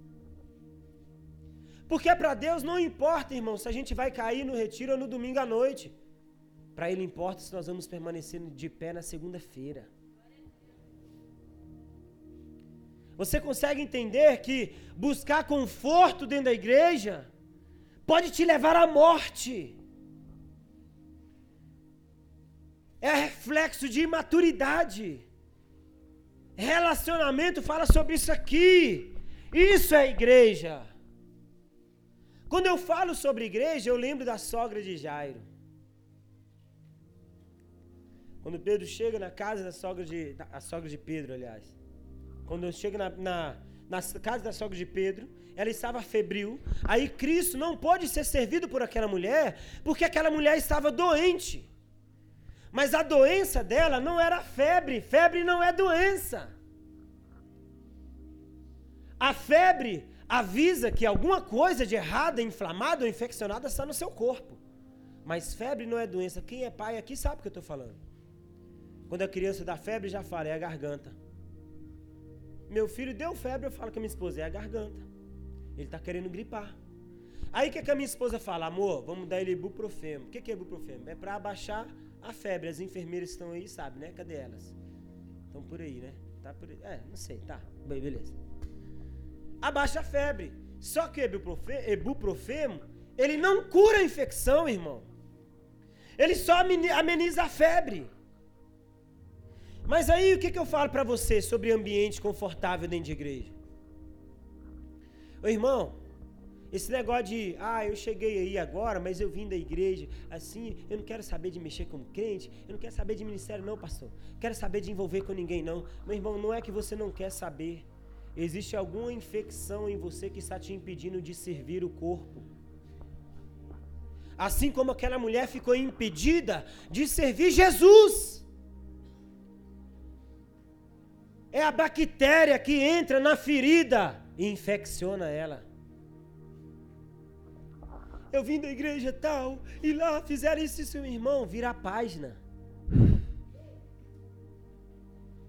Porque para Deus não importa, irmão, se a gente vai cair no retiro ou no domingo à noite. Para Ele importa se nós vamos permanecer de pé na segunda-feira. Você consegue entender que buscar conforto dentro da igreja pode te levar à morte? É reflexo de imaturidade. Relacionamento fala sobre isso aqui. Isso é igreja. Quando eu falo sobre igreja, eu lembro da sogra de Jairo. Quando Pedro chega na casa da sogra de. A sogra de Pedro, aliás. Quando chega na, na, na casa da sogra de Pedro, ela estava febril. Aí Cristo não pode ser servido por aquela mulher, porque aquela mulher estava doente. Mas a doença dela não era febre. Febre não é doença. A febre avisa que alguma coisa de errada, inflamada ou infeccionada está no seu corpo. Mas febre não é doença. Quem é pai aqui sabe o que eu estou falando. Quando a criança dá febre, já fala, é a garganta. Meu filho deu febre, eu falo com a minha esposa, é a garganta. Ele está querendo gripar. Aí o que, que a minha esposa fala? Amor, vamos dar ele ibuprofeno. O que, que é ibuprofeno? É para abaixar a febre. As enfermeiras estão aí, sabe, né? Cadê elas? Estão por aí, né? Tá por aí. É, não sei, tá. Bem, beleza. Abaixa a febre. Só que o ibuprofeno, ele não cura a infecção, irmão. Ele só ameniza a febre. Mas aí o que, que eu falo para você sobre ambiente confortável dentro de igreja? Ô irmão, esse negócio de, ah, eu cheguei aí agora, mas eu vim da igreja, assim, eu não quero saber de mexer com crente, eu não quero saber de ministério, não, pastor. Quero saber de envolver com ninguém, não. Meu irmão, não é que você não quer saber. Existe alguma infecção em você que está te impedindo de servir o corpo. Assim como aquela mulher ficou impedida de servir Jesus. É a bactéria que entra na ferida e infecciona ela. Eu vim da igreja tal e lá fizeram isso, seu irmão. Vira a página.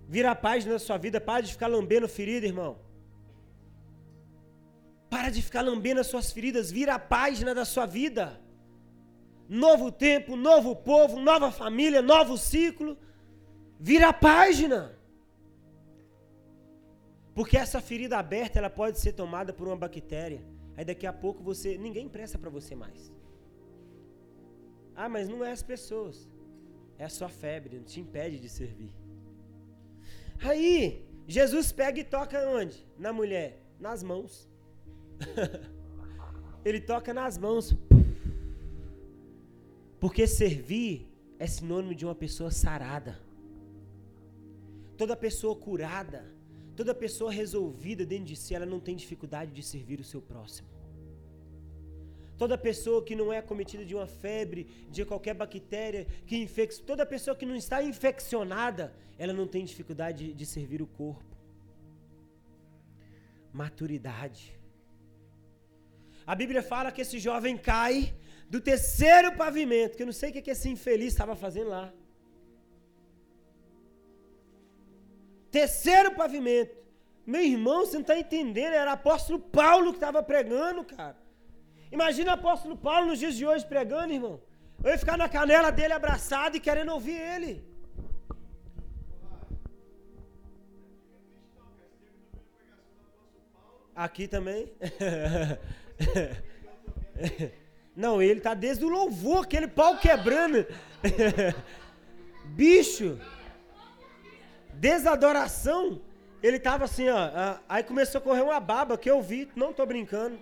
Vira a página da sua vida. Para de ficar lambendo ferida, irmão. Para de ficar lambendo as suas feridas. Vira a página da sua vida. Novo tempo, novo povo, nova família, novo ciclo. Vira a página. Porque essa ferida aberta, ela pode ser tomada por uma bactéria. Aí daqui a pouco você, ninguém presta para você mais. Ah, mas não é as pessoas. É a sua febre, não te impede de servir. Aí, Jesus pega e toca onde? Na mulher, nas mãos. Ele toca nas mãos. Porque servir é sinônimo de uma pessoa sarada. Toda pessoa curada Toda pessoa resolvida dentro de si, ela não tem dificuldade de servir o seu próximo. Toda pessoa que não é acometida de uma febre, de qualquer bactéria que infecta, toda pessoa que não está infeccionada, ela não tem dificuldade de, servir o corpo. Maturidade. A Bíblia fala que esse jovem cai do terceiro pavimento, que eu não sei o que esse infeliz estava fazendo lá. Terceiro pavimento. Meu irmão, você não está entendendo, era apóstolo Paulo que estava pregando, cara. Imagina o apóstolo Paulo nos dias de hoje pregando, irmão. Eu ia ficar na canela dele abraçado e querendo ouvir ele. Aqui também. Não, ele tá desde o louvor, aquele pau quebrando. Bicho. Desadoração. Ele tava assim, ó. Aí começou a correr uma baba que eu vi, não tô brincando.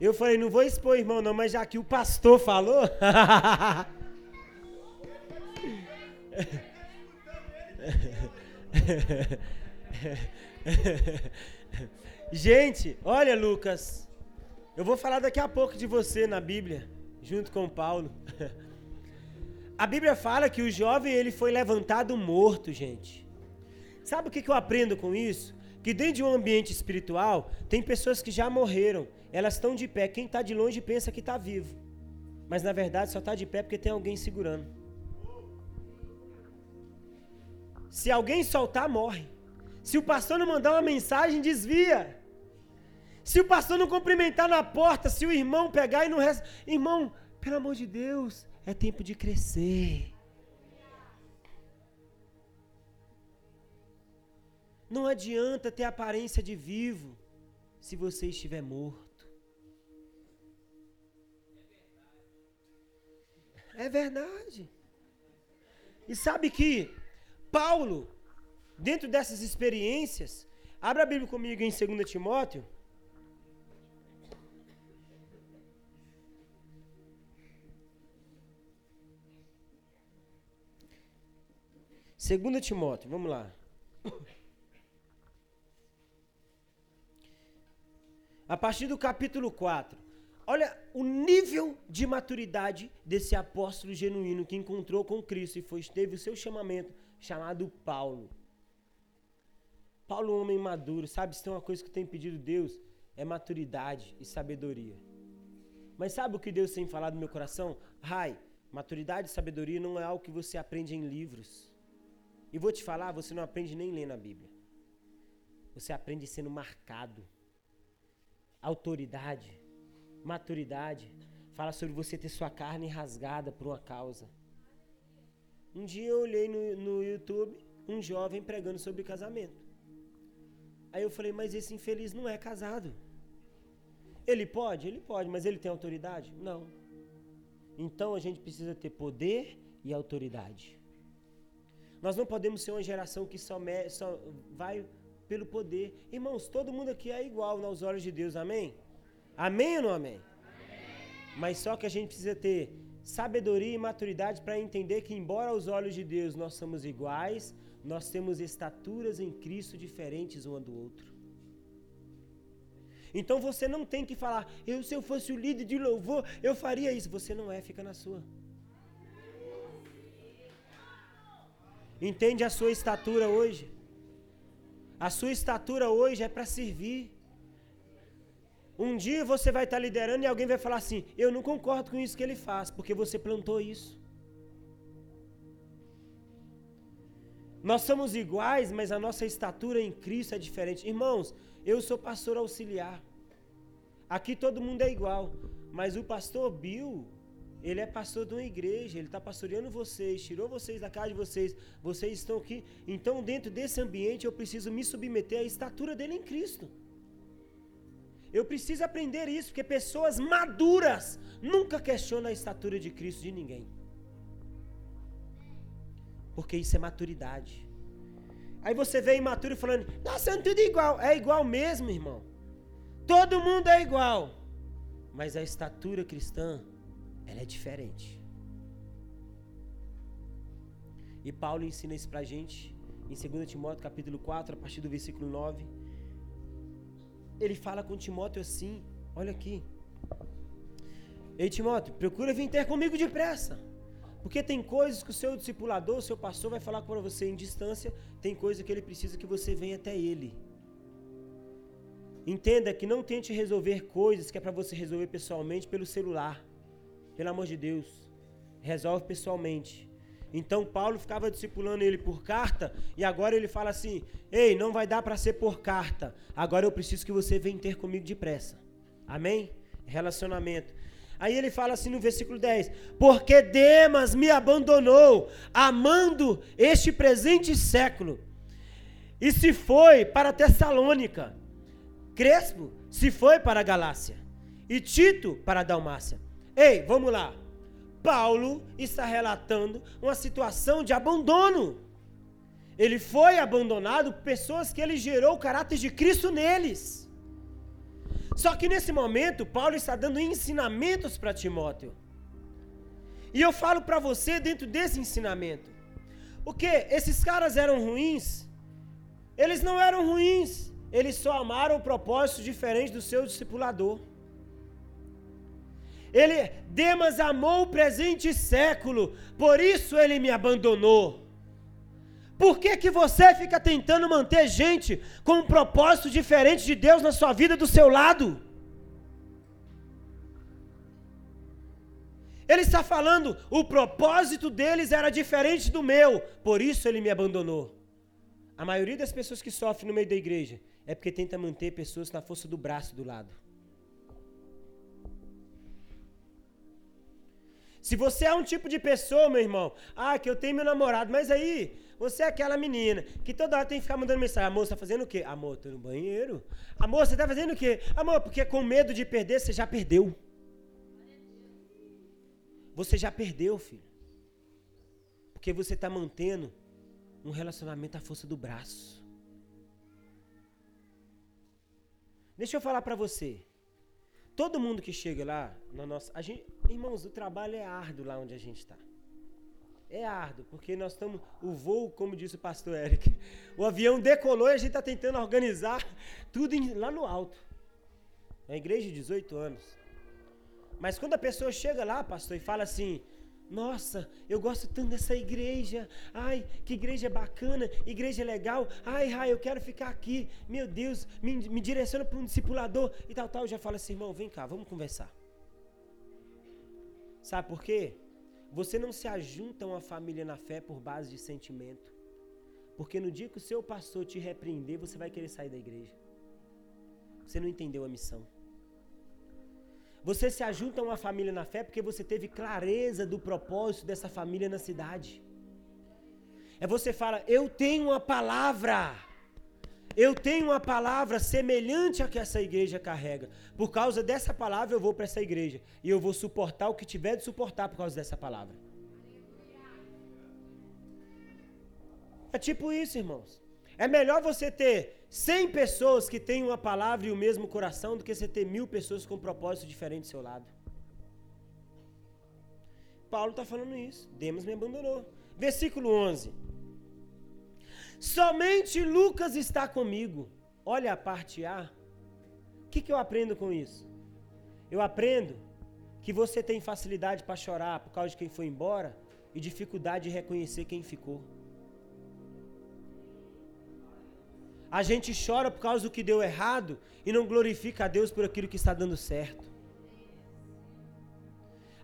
Eu falei, não vou expor, irmão, não, mas já que o pastor falou. Gente, olha, Lucas. Eu vou falar daqui a pouco de você na Bíblia, junto com Paulo. A Bíblia fala que o jovem ele foi levantado morto, gente. Sabe o que, eu aprendo com isso? Que dentro de um ambiente espiritual, tem pessoas que já morreram, elas estão de pé. Quem está de longe pensa que está vivo. Mas na verdade só está de pé porque tem alguém segurando. Se alguém soltar, morre. Se o pastor não mandar uma mensagem, desvia. Se o pastor não cumprimentar na porta, se o irmão pegar e não resta. Irmão, pelo amor de Deus, é tempo de crescer. Não adianta ter aparência de vivo se você estiver morto. É verdade. E sabe que Paulo, dentro dessas experiências, abra a Bíblia comigo em 2 Timóteo. Segunda Timóteo, vamos lá. A partir do capítulo 4. Olha o nível de maturidade desse apóstolo genuíno que encontrou com Cristo e foi, teve o seu chamamento, chamado Paulo. Paulo, um homem maduro, sabe? Se tem uma coisa que tem pedido Deus, é maturidade e sabedoria. Mas sabe o que Deus tem falado no meu coração? Rai, maturidade e sabedoria não é algo que você aprende em livros. E vou te falar, você não aprende nem lendo a Bíblia. Você aprende sendo marcado autoridade, maturidade, fala sobre você ter sua carne rasgada por uma causa. Um dia eu olhei no, no YouTube um jovem pregando sobre casamento. Aí eu falei, mas esse infeliz não é casado. Ele pode? Ele pode, mas ele tem autoridade? Não. Então a gente precisa ter poder e autoridade. Nós não podemos ser uma geração que só, me, só vai pelo poder. Irmãos, todo mundo aqui é igual aos olhos de Deus, amém? Amém ou não amém? amém. Mas só que a gente precisa ter sabedoria e maturidade para entender que, embora aos olhos de Deus nós somos iguais, nós temos estaturas em Cristo diferentes um do outro. Então você não tem que falar, eu se eu fosse o líder de louvor, eu faria isso. Você não é, fica na sua. Entende a sua estatura hoje? A sua estatura hoje é para servir. Um dia você vai estar liderando e alguém vai falar assim: Eu não concordo com isso que ele faz, porque você plantou isso. Nós somos iguais, mas a nossa estatura em Cristo é diferente. Irmãos, eu sou pastor auxiliar. Aqui todo mundo é igual, mas o pastor Bill, ele é pastor de uma igreja, ele está pastoreando vocês, tirou vocês da casa de vocês, vocês estão aqui. Então, dentro desse ambiente, eu preciso me submeter à estatura dele em Cristo. Eu preciso aprender isso, porque pessoas maduras nunca questionam a estatura de Cristo de ninguém. Porque isso é maturidade. Aí você vê imaturo falando, nós somos tudo igual. É igual mesmo, irmão. Todo mundo é igual. Mas a estatura cristã ela é diferente. E Paulo ensina isso pra gente em 2 Timóteo capítulo 4, a partir do versículo 9. Ele fala com Timóteo assim, olha aqui. Ei Timóteo, procura vir ter comigo depressa. Porque tem coisas que o seu discipulador, o seu pastor vai falar para você em distância, tem coisa que ele precisa que você venha até ele. Entenda que não tente resolver coisas que é para você resolver pessoalmente pelo celular. Pelo amor de Deus, resolve pessoalmente. Então Paulo ficava discipulando ele por carta e agora ele fala assim: "Ei, não vai dar para ser por carta. Agora eu preciso que você venha ter comigo depressa." Amém? Relacionamento. Aí ele fala assim no versículo 10: Porque Demas me abandonou, amando este presente século, e se foi para Tessalônica. Crespo se foi para a Galácia, e Tito para a Dalmácia. Ei, vamos lá. Paulo está relatando uma situação de abandono. Ele foi abandonado por pessoas que ele gerou o caráter de Cristo neles. Só que nesse momento, Paulo está dando ensinamentos para Timóteo. E eu falo para você dentro desse ensinamento. O que? Esses caras eram ruins? Eles não eram ruins. Eles só amaram o propósito diferente do seu discipulador. Ele, Demas amou o presente século, por isso ele me abandonou. Por que, que você fica tentando manter gente com um propósito diferente de Deus na sua vida do seu lado? Ele está falando, o propósito deles era diferente do meu, por isso ele me abandonou. A maioria das pessoas que sofrem no meio da igreja é porque tenta manter pessoas na força do braço do lado. Se você é um tipo de pessoa, meu irmão, ah, que eu tenho meu namorado, mas aí você é aquela menina que toda hora tem que ficar mandando mensagem. Amor, você tá fazendo o quê? Amor, tô no banheiro. Amor, você tá fazendo o quê? Amor, porque com medo de perder, você já perdeu. Você já perdeu, filho. Porque você está mantendo um relacionamento à força do braço. Deixa eu falar para você. Todo mundo que chega lá na nossa, a gente, irmãos, o trabalho é árduo lá onde a gente está. É árduo, porque nós estamos. O voo, como disse o pastor Eric, o avião decolou e a gente está tentando organizar tudo em, lá no alto. É uma igreja de 18 anos. Mas quando a pessoa chega lá, pastor, e fala assim: Nossa, eu gosto tanto dessa igreja. Ai, que igreja bacana, igreja legal. Ai, ai, eu quero ficar aqui. Meu Deus, me, me direciona para um discipulador e tal, tal. Eu já falo assim: Irmão, vem cá, vamos conversar. Sabe por quê? Você não se ajunta a uma família na fé por base de sentimento. Porque no dia que o seu pastor te repreender, você vai querer sair da igreja. Você não entendeu a missão. Você se ajunta a uma família na fé porque você teve clareza do propósito dessa família na cidade. É você fala, eu tenho uma palavra. Eu tenho uma palavra semelhante a que essa igreja carrega. Por causa dessa palavra eu vou para essa igreja. E eu vou suportar o que tiver de suportar por causa dessa palavra. É tipo isso, irmãos. É melhor você ter 100 pessoas que têm uma palavra e o mesmo coração do que você ter mil pessoas com um propósito diferente do seu lado. Paulo está falando isso. Demas me abandonou. Versículo 11. Somente Lucas está comigo. Olha a parte A. O que, que eu aprendo com isso? Eu aprendo que você tem facilidade para chorar por causa de quem foi embora e dificuldade de reconhecer quem ficou. A gente chora por causa do que deu errado e não glorifica a Deus por aquilo que está dando certo.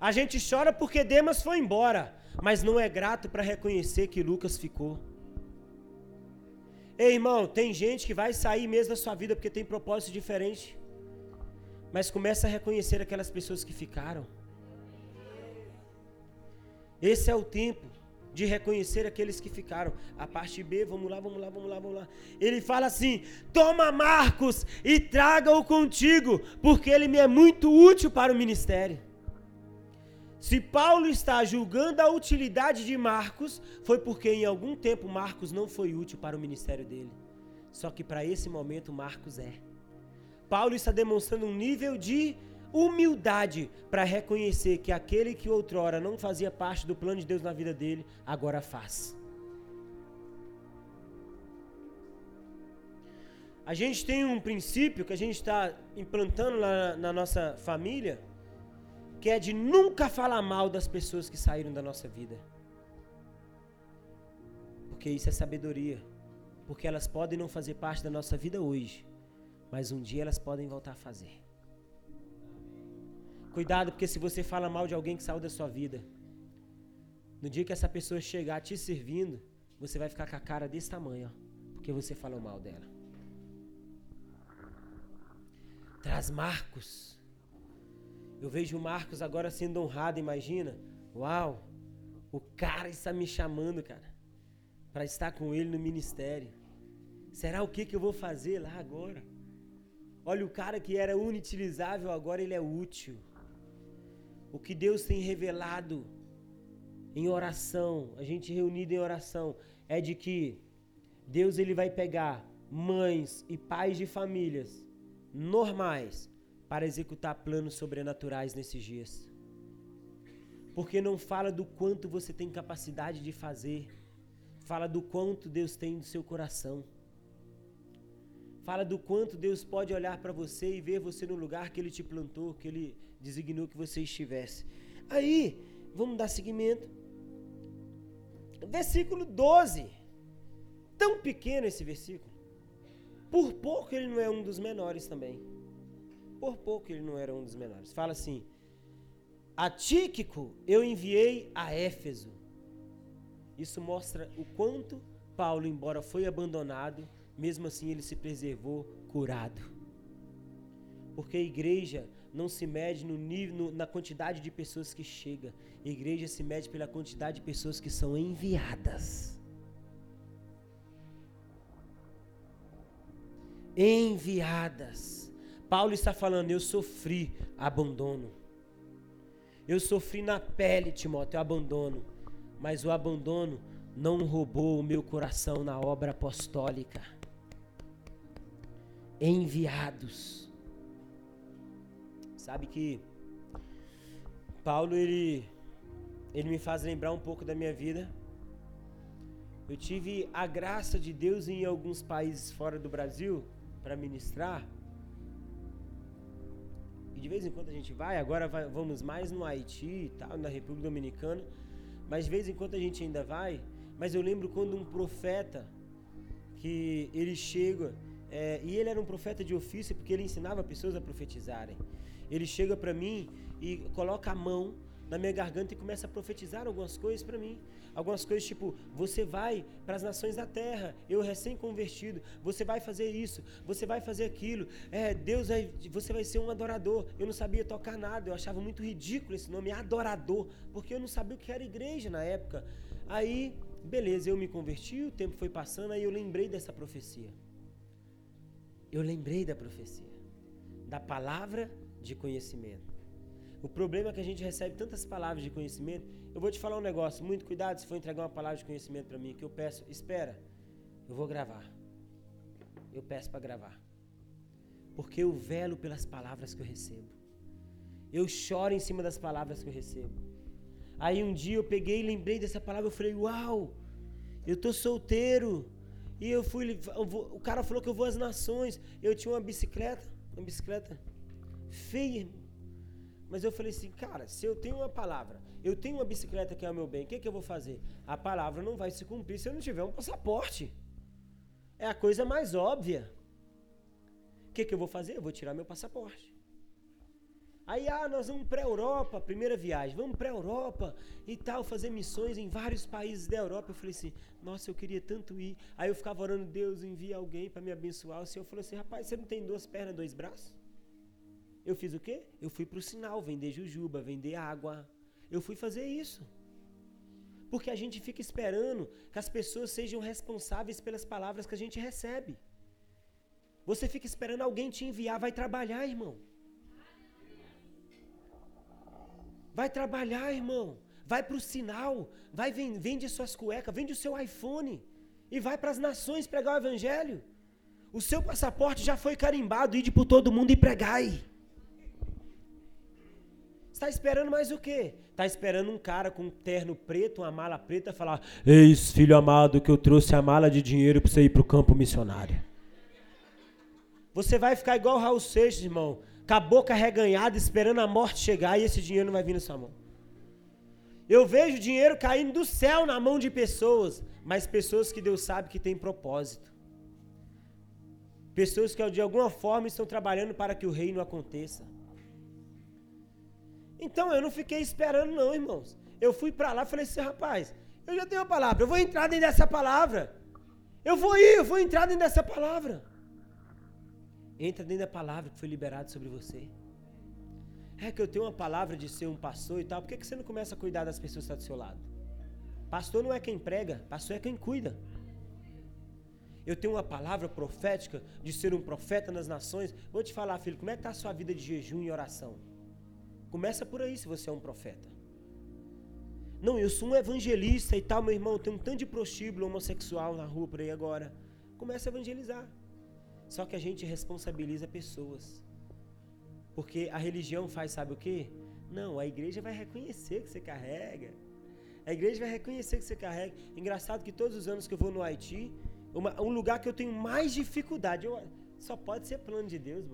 A gente chora porque Demas foi embora, mas não é grato para reconhecer que Lucas ficou. Ei, irmão, tem gente que vai sair mesmo da sua vida porque tem propósito diferente. Mas começa a reconhecer aquelas pessoas que ficaram. Esse é o tempo de reconhecer aqueles que ficaram. A parte B, vamos lá, vamos lá, vamos lá, vamos lá. Ele fala assim: Toma Marcos e traga-o contigo, porque ele me é muito útil para o ministério. Se Paulo está julgando a utilidade de Marcos, foi porque em algum tempo Marcos não foi útil para o ministério dele. Só que para esse momento Marcos é. Paulo está demonstrando um nível de humildade para reconhecer que aquele que outrora não fazia parte do plano de Deus na vida dele, agora faz. A gente tem um princípio que a gente está implantando na, na nossa família que é de nunca falar mal das pessoas que saíram da nossa vida. Porque isso é sabedoria. Porque elas podem não fazer parte da nossa vida hoje, mas um dia elas podem voltar a fazer. Cuidado, porque se você fala mal de alguém que saiu da sua vida, no dia que essa pessoa chegar te servindo, você vai ficar com a cara desse tamanho, ó, porque você falou mal dela. Traz Marcos eu vejo o Marcos agora sendo honrado, imagina. Uau! O cara está me chamando, cara, para estar com ele no ministério. Será o que, que eu vou fazer lá agora? Olha, o cara que era inutilizável, agora ele é útil. O que Deus tem revelado em oração, a gente reunido em oração, é de que Deus ele vai pegar mães e pais de famílias normais para executar planos sobrenaturais nesses dias. Porque não fala do quanto você tem capacidade de fazer, fala do quanto Deus tem no seu coração. Fala do quanto Deus pode olhar para você e ver você no lugar que Ele te plantou, que Ele designou que você estivesse. Aí, vamos dar seguimento. Versículo 12. Tão pequeno esse versículo. Por pouco ele não é um dos menores também. Por pouco ele não era um dos menores. Fala assim: A Tíquico eu enviei a Éfeso. Isso mostra o quanto Paulo, embora foi abandonado, mesmo assim ele se preservou curado. Porque a igreja não se mede no nível, no, na quantidade de pessoas que chega. A igreja se mede pela quantidade de pessoas que são enviadas. Enviadas. Paulo está falando, eu sofri abandono. Eu sofri na pele, Timóteo, abandono. Mas o abandono não roubou o meu coração na obra apostólica. Enviados. Sabe que Paulo ele ele me faz lembrar um pouco da minha vida. Eu tive a graça de Deus em alguns países fora do Brasil para ministrar. E de vez em quando a gente vai, agora vai, vamos mais no Haiti e tal, na República Dominicana. Mas de vez em quando a gente ainda vai. Mas eu lembro quando um profeta que ele chega, é, e ele era um profeta de ofício porque ele ensinava pessoas a profetizarem. Ele chega para mim e coloca a mão na minha garganta e começa a profetizar algumas coisas para mim. Algumas coisas tipo, você vai para as nações da terra, eu recém-convertido, você vai fazer isso, você vai fazer aquilo. É, Deus vai, você vai ser um adorador. Eu não sabia tocar nada, eu achava muito ridículo esse nome, adorador, porque eu não sabia o que era igreja na época. Aí, beleza, eu me converti, o tempo foi passando, aí eu lembrei dessa profecia. Eu lembrei da profecia, da palavra de conhecimento. O problema é que a gente recebe tantas palavras de conhecimento. Eu vou te falar um negócio, muito cuidado se for entregar uma palavra de conhecimento para mim, que eu peço, espera, eu vou gravar. Eu peço para gravar. Porque eu velo pelas palavras que eu recebo. Eu choro em cima das palavras que eu recebo. Aí um dia eu peguei e lembrei dessa palavra, eu falei, uau, eu tô solteiro. E eu fui, eu vou, o cara falou que eu vou às nações. Eu tinha uma bicicleta, uma bicicleta feia. Mas eu falei assim, cara, se eu tenho uma palavra, eu tenho uma bicicleta que é o meu bem, o que, que eu vou fazer? A palavra não vai se cumprir se eu não tiver um passaporte. É a coisa mais óbvia. O que, que eu vou fazer? Eu vou tirar meu passaporte. Aí, ah, nós vamos para a Europa, primeira viagem, vamos para a Europa e tal, fazer missões em vários países da Europa. Eu falei assim, nossa, eu queria tanto ir. Aí eu ficava orando, Deus, envia alguém para me abençoar. O Senhor falou assim, rapaz, você não tem duas pernas, dois braços? Eu fiz o quê? Eu fui para o sinal, vender jujuba, vender água. Eu fui fazer isso. Porque a gente fica esperando que as pessoas sejam responsáveis pelas palavras que a gente recebe. Você fica esperando alguém te enviar, vai trabalhar, irmão. Vai trabalhar, irmão. Vai para o sinal, vai vende suas cuecas, vende o seu iPhone e vai para as nações pregar o evangelho. O seu passaporte já foi carimbado, ide por todo mundo e pregai. Está esperando mais o quê? Está esperando um cara com um terno preto, uma mala preta, falar: Eis, filho amado, que eu trouxe a mala de dinheiro para você ir para o campo missionário. Você vai ficar igual Raul Seixas, irmão, com a boca reganhada, esperando a morte chegar e esse dinheiro não vai vir na sua mão. Eu vejo dinheiro caindo do céu na mão de pessoas, mas pessoas que Deus sabe que tem propósito. Pessoas que de alguma forma estão trabalhando para que o reino aconteça. Então eu não fiquei esperando, não, irmãos. Eu fui para lá e falei assim, rapaz, eu já tenho a palavra, eu vou entrar dentro dessa palavra. Eu vou ir, eu vou entrar dentro dessa palavra. Entra dentro da palavra que foi liberada sobre você. É que eu tenho uma palavra de ser um pastor e tal, por que, que você não começa a cuidar das pessoas que estão do seu lado? Pastor não é quem prega, pastor é quem cuida. Eu tenho uma palavra profética de ser um profeta nas nações. Vou te falar, filho, como é que está a sua vida de jejum e oração? Começa por aí se você é um profeta. Não, eu sou um evangelista e tal, meu irmão, tem um tanto de prostíbulo homossexual na rua por aí agora. Começa a evangelizar. Só que a gente responsabiliza pessoas. Porque a religião faz, sabe o quê? Não, a igreja vai reconhecer que você carrega. A igreja vai reconhecer que você carrega. Engraçado que todos os anos que eu vou no Haiti, uma, um lugar que eu tenho mais dificuldade. Eu, Só pode ser plano de Deus.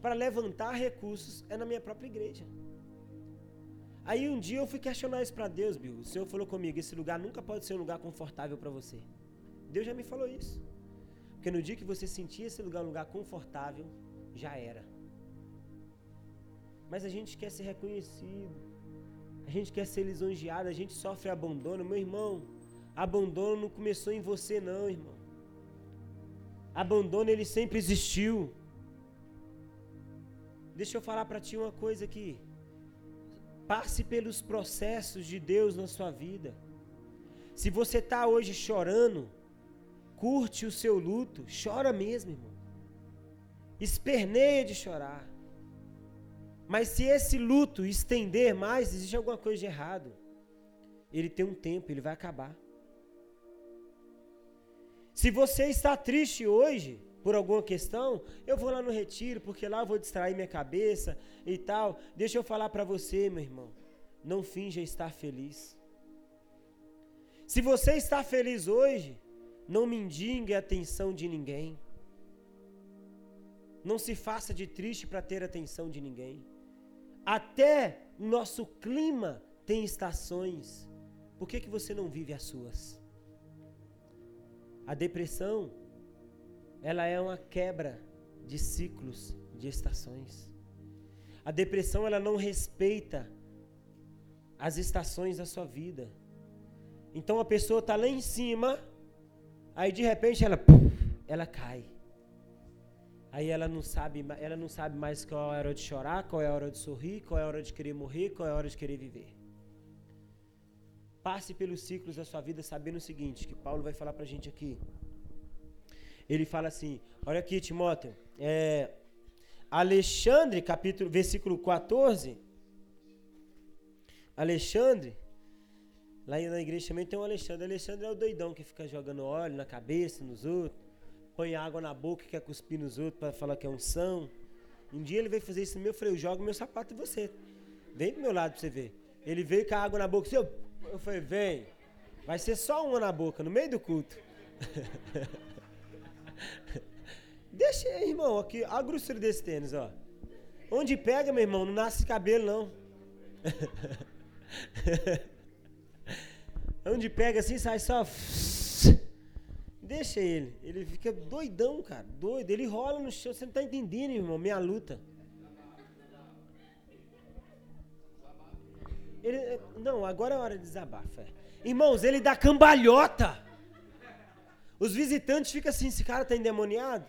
Para levantar recursos é na minha própria igreja. Aí um dia eu fui questionar isso para Deus, Bill. O Senhor falou comigo: esse lugar nunca pode ser um lugar confortável para você. Deus já me falou isso. Porque no dia que você sentir esse lugar um lugar confortável, já era. Mas a gente quer ser reconhecido. A gente quer ser lisonjeado, a gente sofre abandono. Meu irmão, abandono não começou em você não, irmão. Abandono ele sempre existiu. Deixa eu falar para ti uma coisa aqui. Passe pelos processos de Deus na sua vida. Se você está hoje chorando, curte o seu luto, chora mesmo, irmão. Esperneia de chorar. Mas se esse luto estender mais, existe alguma coisa de errado. Ele tem um tempo, ele vai acabar. Se você está triste hoje por alguma questão, eu vou lá no retiro, porque lá eu vou distrair minha cabeça e tal. Deixa eu falar para você, meu irmão. Não finja estar feliz. Se você está feliz hoje, não mendigue a atenção de ninguém. Não se faça de triste para ter atenção de ninguém. Até o nosso clima tem estações. Por que, que você não vive as suas? A depressão, ela é uma quebra de ciclos, de estações. A depressão, ela não respeita as estações da sua vida. Então a pessoa está lá em cima, aí de repente ela, ela cai. Aí ela não sabe, ela não sabe mais qual é a hora de chorar, qual é a hora de sorrir, qual é a hora de querer morrer, qual é a hora de querer viver. Passe pelos ciclos da sua vida sabendo o seguinte, que Paulo vai falar pra gente aqui. Ele fala assim, olha aqui, Timóteo, é, Alexandre, capítulo, versículo 14. Alexandre, lá na igreja também tem um Alexandre. Alexandre é o doidão que fica jogando óleo na cabeça, nos outros põe água na boca e quer cuspir nos outros para falar que é unção. Um dia ele veio fazer isso no meu freio, joga meu sapato em você. Vem do meu lado pra você ver. Ele veio com a água na boca, eu, eu falei, vem. Vai ser só uma na boca, no meio do culto. Deixa aí, irmão, aqui, a grossura desse tênis, ó. Onde pega, meu irmão, não nasce cabelo, não. Onde pega assim, sai só. Deixa ele. Ele fica doidão, cara. Doido. Ele rola no chão. Você não tá entendendo, irmão, minha luta. Ele, não, agora é hora de desabafo. É. Irmãos, ele dá cambalhota. Os visitantes ficam assim, esse cara tá endemoniado.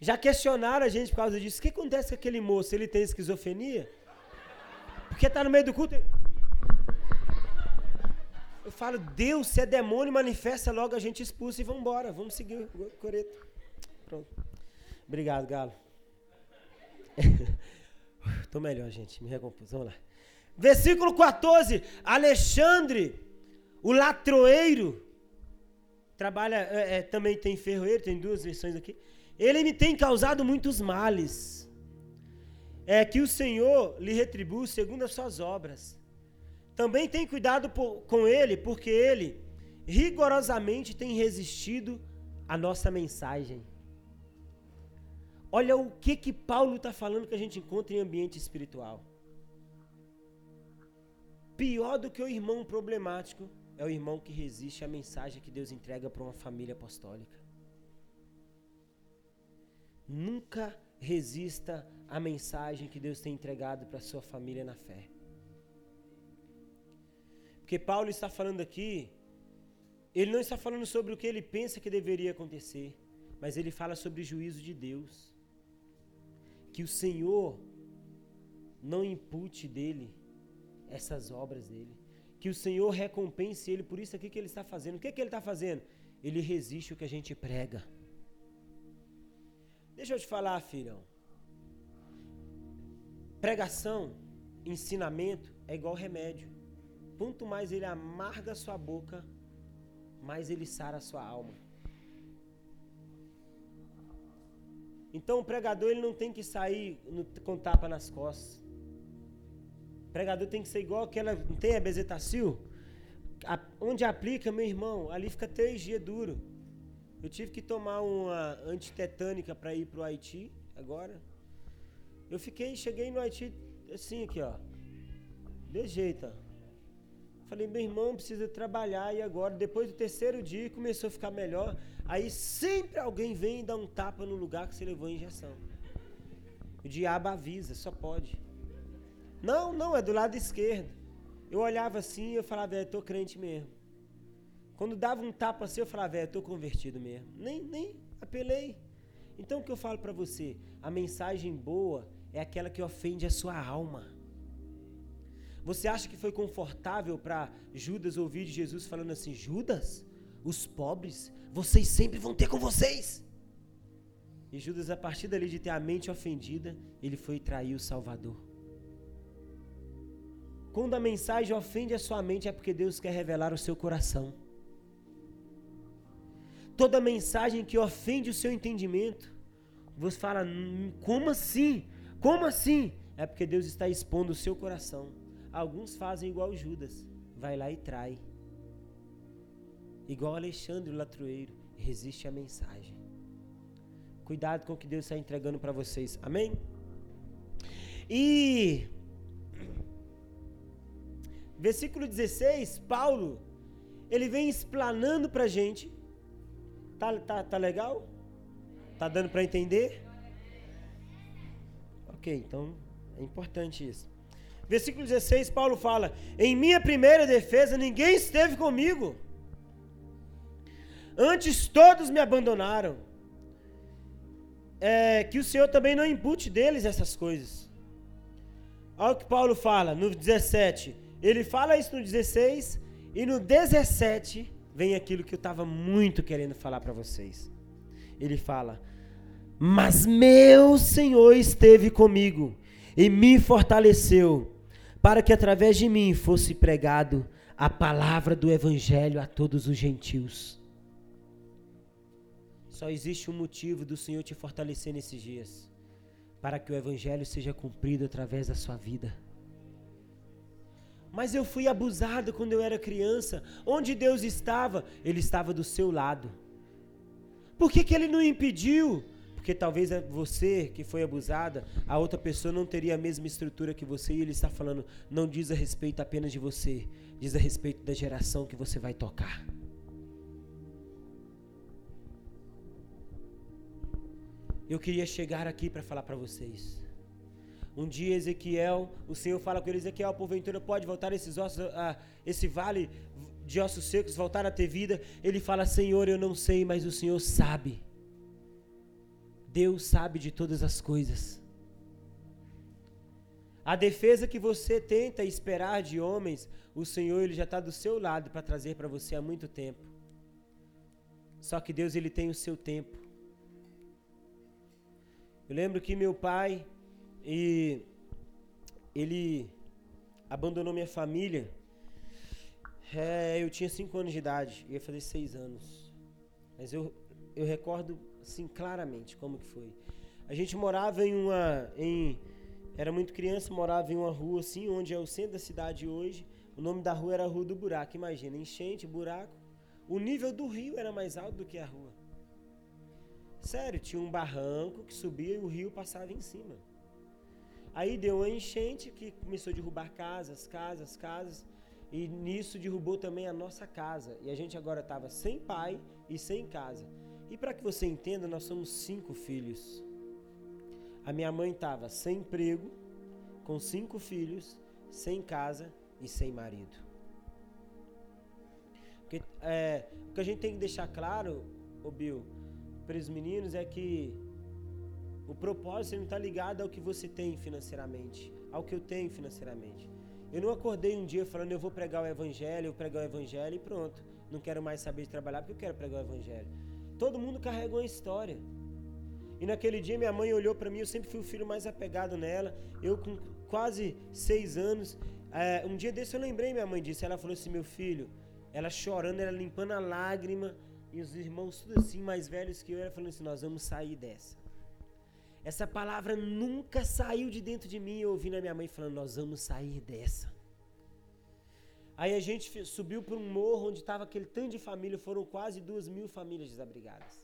Já questionaram a gente por causa disso. O que acontece com aquele moço? Ele tem esquizofrenia? Porque tá no meio do culto. Eu falo, Deus, se é demônio, manifesta logo, a gente expulsa e vamos embora. Vamos seguir o coreto. Pronto. Obrigado, Galo. Tô melhor, gente. Me recompus. Vamos lá. Versículo 14. Alexandre, o latroeiro, trabalha, é, é, também tem ferroeiro, tem duas versões aqui. Ele me tem causado muitos males. É que o Senhor lhe retribua segundo as suas obras. Também tem cuidado por, com ele, porque ele rigorosamente tem resistido à nossa mensagem. Olha o que que Paulo está falando que a gente encontra em ambiente espiritual. Pior do que o irmão problemático é o irmão que resiste à mensagem que Deus entrega para uma família apostólica. Nunca resista à mensagem que Deus tem entregado para sua família na fé. Porque Paulo está falando aqui, ele não está falando sobre o que ele pensa que deveria acontecer, mas ele fala sobre o juízo de Deus. Que o Senhor não impute dele essas obras dele. Que o Senhor recompense ele por isso aqui que ele está fazendo. O que, é que ele está fazendo? Ele resiste o que a gente prega. Deixa eu te falar, filhão. Pregação, ensinamento é igual remédio. Quanto mais ele amarga sua boca, mais ele sara sua alma. Então o pregador ele não tem que sair no, com tapa nas costas. O pregador tem que ser igual aquela. Não tem a bezetacil? A, onde aplica, meu irmão, ali fica três dias duro. Eu tive que tomar uma antitetânica para ir pro Haiti agora. Eu fiquei, cheguei no Haiti assim aqui, ó. De jeito, ó. Falei, meu irmão, precisa trabalhar e agora, depois do terceiro dia, começou a ficar melhor. Aí sempre alguém vem e dá um tapa no lugar que você levou a injeção. O diabo avisa, só pode. Não, não, é do lado esquerdo. Eu olhava assim e eu falava, é, tô crente mesmo. Quando dava um tapa assim, eu falava, é, tô convertido mesmo. Nem, nem apelei. Então o que eu falo para você? A mensagem boa é aquela que ofende a sua alma. Você acha que foi confortável para Judas ouvir de Jesus falando assim: Judas, os pobres, vocês sempre vão ter com vocês? E Judas, a partir dali de ter a mente ofendida, ele foi trair o Salvador. Quando a mensagem ofende a sua mente, é porque Deus quer revelar o seu coração. Toda mensagem que ofende o seu entendimento, você fala: hum, como assim? Como assim? É porque Deus está expondo o seu coração. Alguns fazem igual Judas, vai lá e trai. Igual Alexandre Latrueiro, resiste à mensagem. Cuidado com o que Deus está entregando para vocês. Amém? E versículo 16, Paulo, ele vem explanando para a gente. Tá, tá, tá legal? Tá dando para entender? Ok, então é importante isso. Versículo 16, Paulo fala: Em minha primeira defesa ninguém esteve comigo. Antes todos me abandonaram. É, que o Senhor também não impute deles essas coisas. Olha o que Paulo fala no 17. Ele fala isso no 16 e no 17 vem aquilo que eu estava muito querendo falar para vocês. Ele fala: Mas meu Senhor esteve comigo e me fortaleceu para que através de mim fosse pregado a palavra do Evangelho a todos os gentios. Só existe um motivo do Senhor te fortalecer nesses dias para que o Evangelho seja cumprido através da sua vida. Mas eu fui abusado quando eu era criança. Onde Deus estava? Ele estava do seu lado. Por que, que ele não impediu? Porque talvez é você que foi abusada, a outra pessoa não teria a mesma estrutura que você e ele está falando, não diz a respeito apenas de você, diz a respeito da geração que você vai tocar. Eu queria chegar aqui para falar para vocês. Um dia Ezequiel, o Senhor fala com ele, Ezequiel, porventura pode voltar esses ossos, a, esse vale de ossos secos, voltar a ter vida? Ele fala, Senhor, eu não sei, mas o Senhor sabe. Deus sabe de todas as coisas. A defesa que você tenta esperar de homens, o Senhor ele já está do seu lado para trazer para você há muito tempo. Só que Deus ele tem o seu tempo. Eu lembro que meu pai e ele abandonou minha família. É, eu tinha cinco anos de idade, ia fazer seis anos. Mas eu, eu recordo assim claramente como que foi. A gente morava em uma em era muito criança, morava em uma rua assim, onde é o centro da cidade hoje. O nome da rua era Rua do Buraco. Imagina, enchente, buraco. O nível do rio era mais alto do que a rua. Sério, tinha um barranco que subia e o rio passava em cima. Aí deu uma enchente que começou a derrubar casas, casas, casas. E nisso derrubou também a nossa casa. E a gente agora estava sem pai e sem casa. E para que você entenda, nós somos cinco filhos. A minha mãe estava sem emprego, com cinco filhos, sem casa e sem marido. Porque, é, o que a gente tem que deixar claro, ô Bill, para os meninos é que o propósito não está ligado ao que você tem financeiramente, ao que eu tenho financeiramente. Eu não acordei um dia falando, eu vou pregar o evangelho, eu pregar o evangelho e pronto. Não quero mais saber de trabalhar porque eu quero pregar o evangelho. Todo mundo carregou uma história. E naquele dia minha mãe olhou para mim, eu sempre fui o filho mais apegado nela. Eu com quase seis anos. É, um dia desse eu lembrei minha mãe disso. Ela falou assim, meu filho, ela chorando, ela limpando a lágrima. E os irmãos tudo assim, mais velhos que eu, ela falando assim, nós vamos sair dessa. Essa palavra nunca saiu de dentro de mim. Eu ouvi na minha mãe falando, nós vamos sair dessa. Aí a gente subiu para um morro onde estava aquele tanto de família, foram quase duas mil famílias desabrigadas.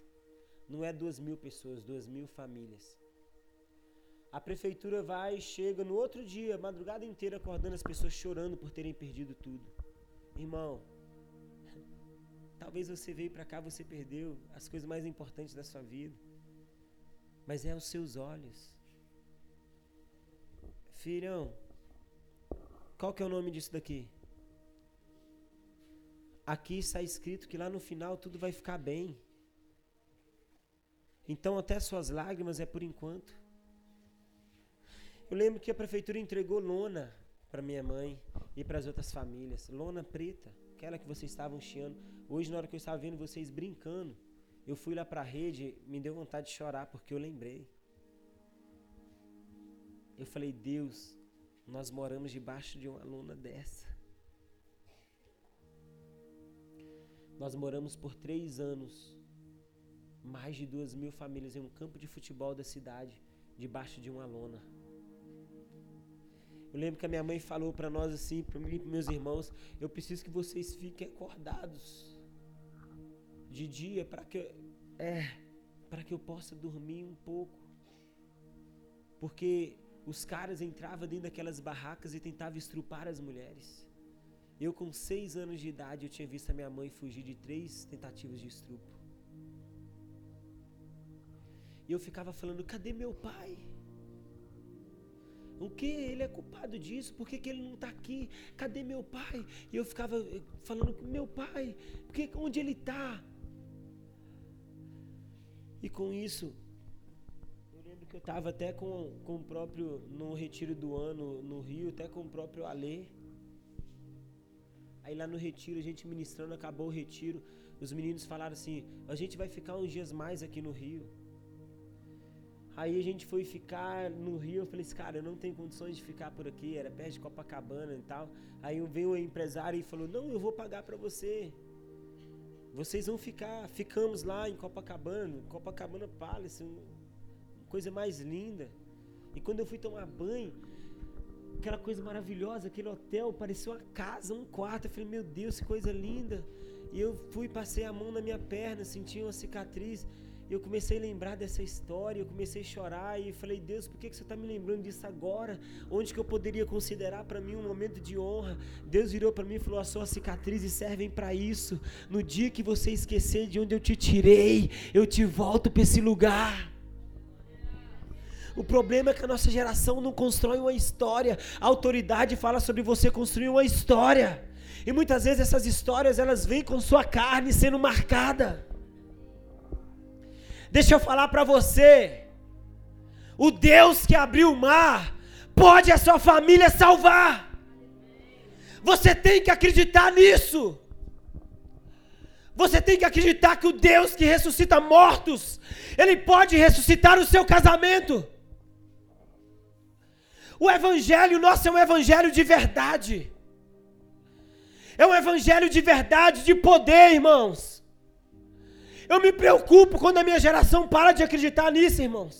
Não é duas mil pessoas, duas mil famílias. A prefeitura vai e chega no outro dia, madrugada inteira, acordando as pessoas chorando por terem perdido tudo. Irmão, talvez você veio para cá, você perdeu as coisas mais importantes da sua vida. Mas é os seus olhos. Filhão, qual que é o nome disso daqui? Aqui está escrito que lá no final tudo vai ficar bem. Então até suas lágrimas é por enquanto. Eu lembro que a prefeitura entregou lona para minha mãe e para as outras famílias. Lona preta, aquela que vocês estavam chiando. Hoje, na hora que eu estava vendo vocês brincando, eu fui lá para a rede, me deu vontade de chorar porque eu lembrei. Eu falei, Deus, nós moramos debaixo de uma lona dessa. Nós moramos por três anos, mais de duas mil famílias em um campo de futebol da cidade, debaixo de uma lona. Eu lembro que a minha mãe falou para nós assim, para mim e para meus irmãos, eu preciso que vocês fiquem acordados de dia para que é, para que eu possa dormir um pouco. Porque os caras entravam dentro daquelas barracas e tentavam estrupar as mulheres. Eu, com seis anos de idade, eu tinha visto a minha mãe fugir de três tentativas de estupro. E eu ficava falando: cadê meu pai? O que? Ele é culpado disso? Por que, que ele não está aqui? Cadê meu pai? E eu ficava eh, falando meu pai, porque, onde ele está? E com isso, eu lembro que eu estava até com, com o próprio, no retiro do ano no Rio, até com o próprio Alê. Aí lá no retiro, a gente ministrando, acabou o retiro. Os meninos falaram assim: a gente vai ficar uns dias mais aqui no Rio. Aí a gente foi ficar no Rio, eu falei assim, cara, eu não tenho condições de ficar por aqui, era perto de Copacabana e tal. Aí veio o empresário e falou, não, eu vou pagar para você. Vocês vão ficar, ficamos lá em Copacabana, Copacabana Palace, coisa mais linda. E quando eu fui tomar banho, aquela coisa maravilhosa, aquele hotel, parecia uma casa, um quarto. Eu falei, meu Deus, que coisa linda. E eu fui, passei a mão na minha perna, senti uma cicatriz eu comecei a lembrar dessa história, eu comecei a chorar e falei, Deus, por que, que você está me lembrando disso agora? Onde que eu poderia considerar para mim um momento de honra? Deus virou para mim e falou, as suas cicatrizes servem para isso. No dia que você esquecer de onde eu te tirei, eu te volto para esse lugar. O problema é que a nossa geração não constrói uma história. A autoridade fala sobre você construir uma história. E muitas vezes essas histórias elas vêm com sua carne sendo marcada. Deixa eu falar para você. O Deus que abriu o mar pode a sua família salvar. Você tem que acreditar nisso. Você tem que acreditar que o Deus que ressuscita mortos, ele pode ressuscitar o seu casamento. O evangelho nosso é um evangelho de verdade. É um evangelho de verdade, de poder, irmãos. Eu me preocupo quando a minha geração para de acreditar nisso, irmãos.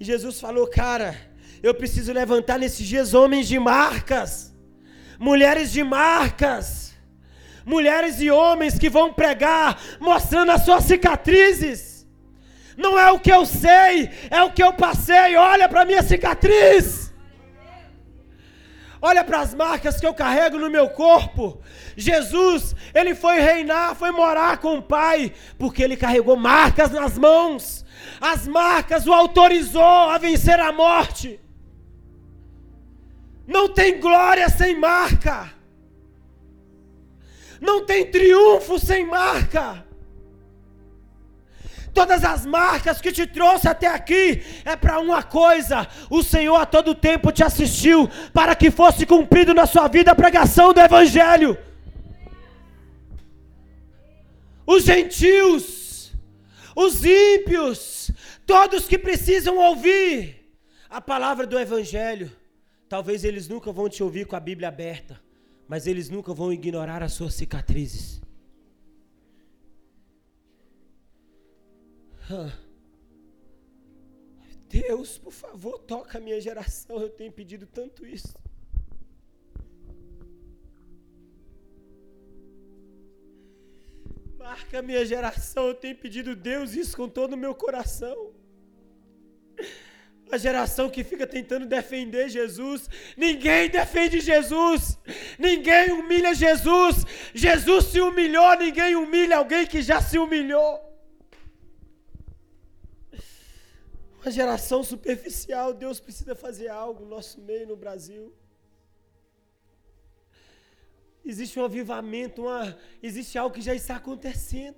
E Jesus falou, cara, eu preciso levantar nesses dias homens de marcas, mulheres de marcas, mulheres e homens que vão pregar mostrando as suas cicatrizes. Não é o que eu sei, é o que eu passei. Olha para minha cicatriz. Olha para as marcas que eu carrego no meu corpo. Jesus, ele foi reinar, foi morar com o Pai, porque ele carregou marcas nas mãos. As marcas o autorizou a vencer a morte. Não tem glória sem marca. Não tem triunfo sem marca. Todas as marcas que te trouxe até aqui é para uma coisa: o Senhor a todo tempo te assistiu para que fosse cumprido na sua vida a pregação do Evangelho. Os gentios, os ímpios, todos que precisam ouvir a palavra do Evangelho, talvez eles nunca vão te ouvir com a Bíblia aberta, mas eles nunca vão ignorar as suas cicatrizes. Deus, por favor, toca a minha geração, eu tenho pedido tanto isso. Marca a minha geração, eu tenho pedido Deus isso com todo o meu coração. A geração que fica tentando defender Jesus, ninguém defende Jesus, ninguém humilha Jesus. Jesus se humilhou, ninguém humilha alguém que já se humilhou. Uma geração superficial. Deus precisa fazer algo no nosso meio no Brasil. Existe um avivamento, uma, existe algo que já está acontecendo.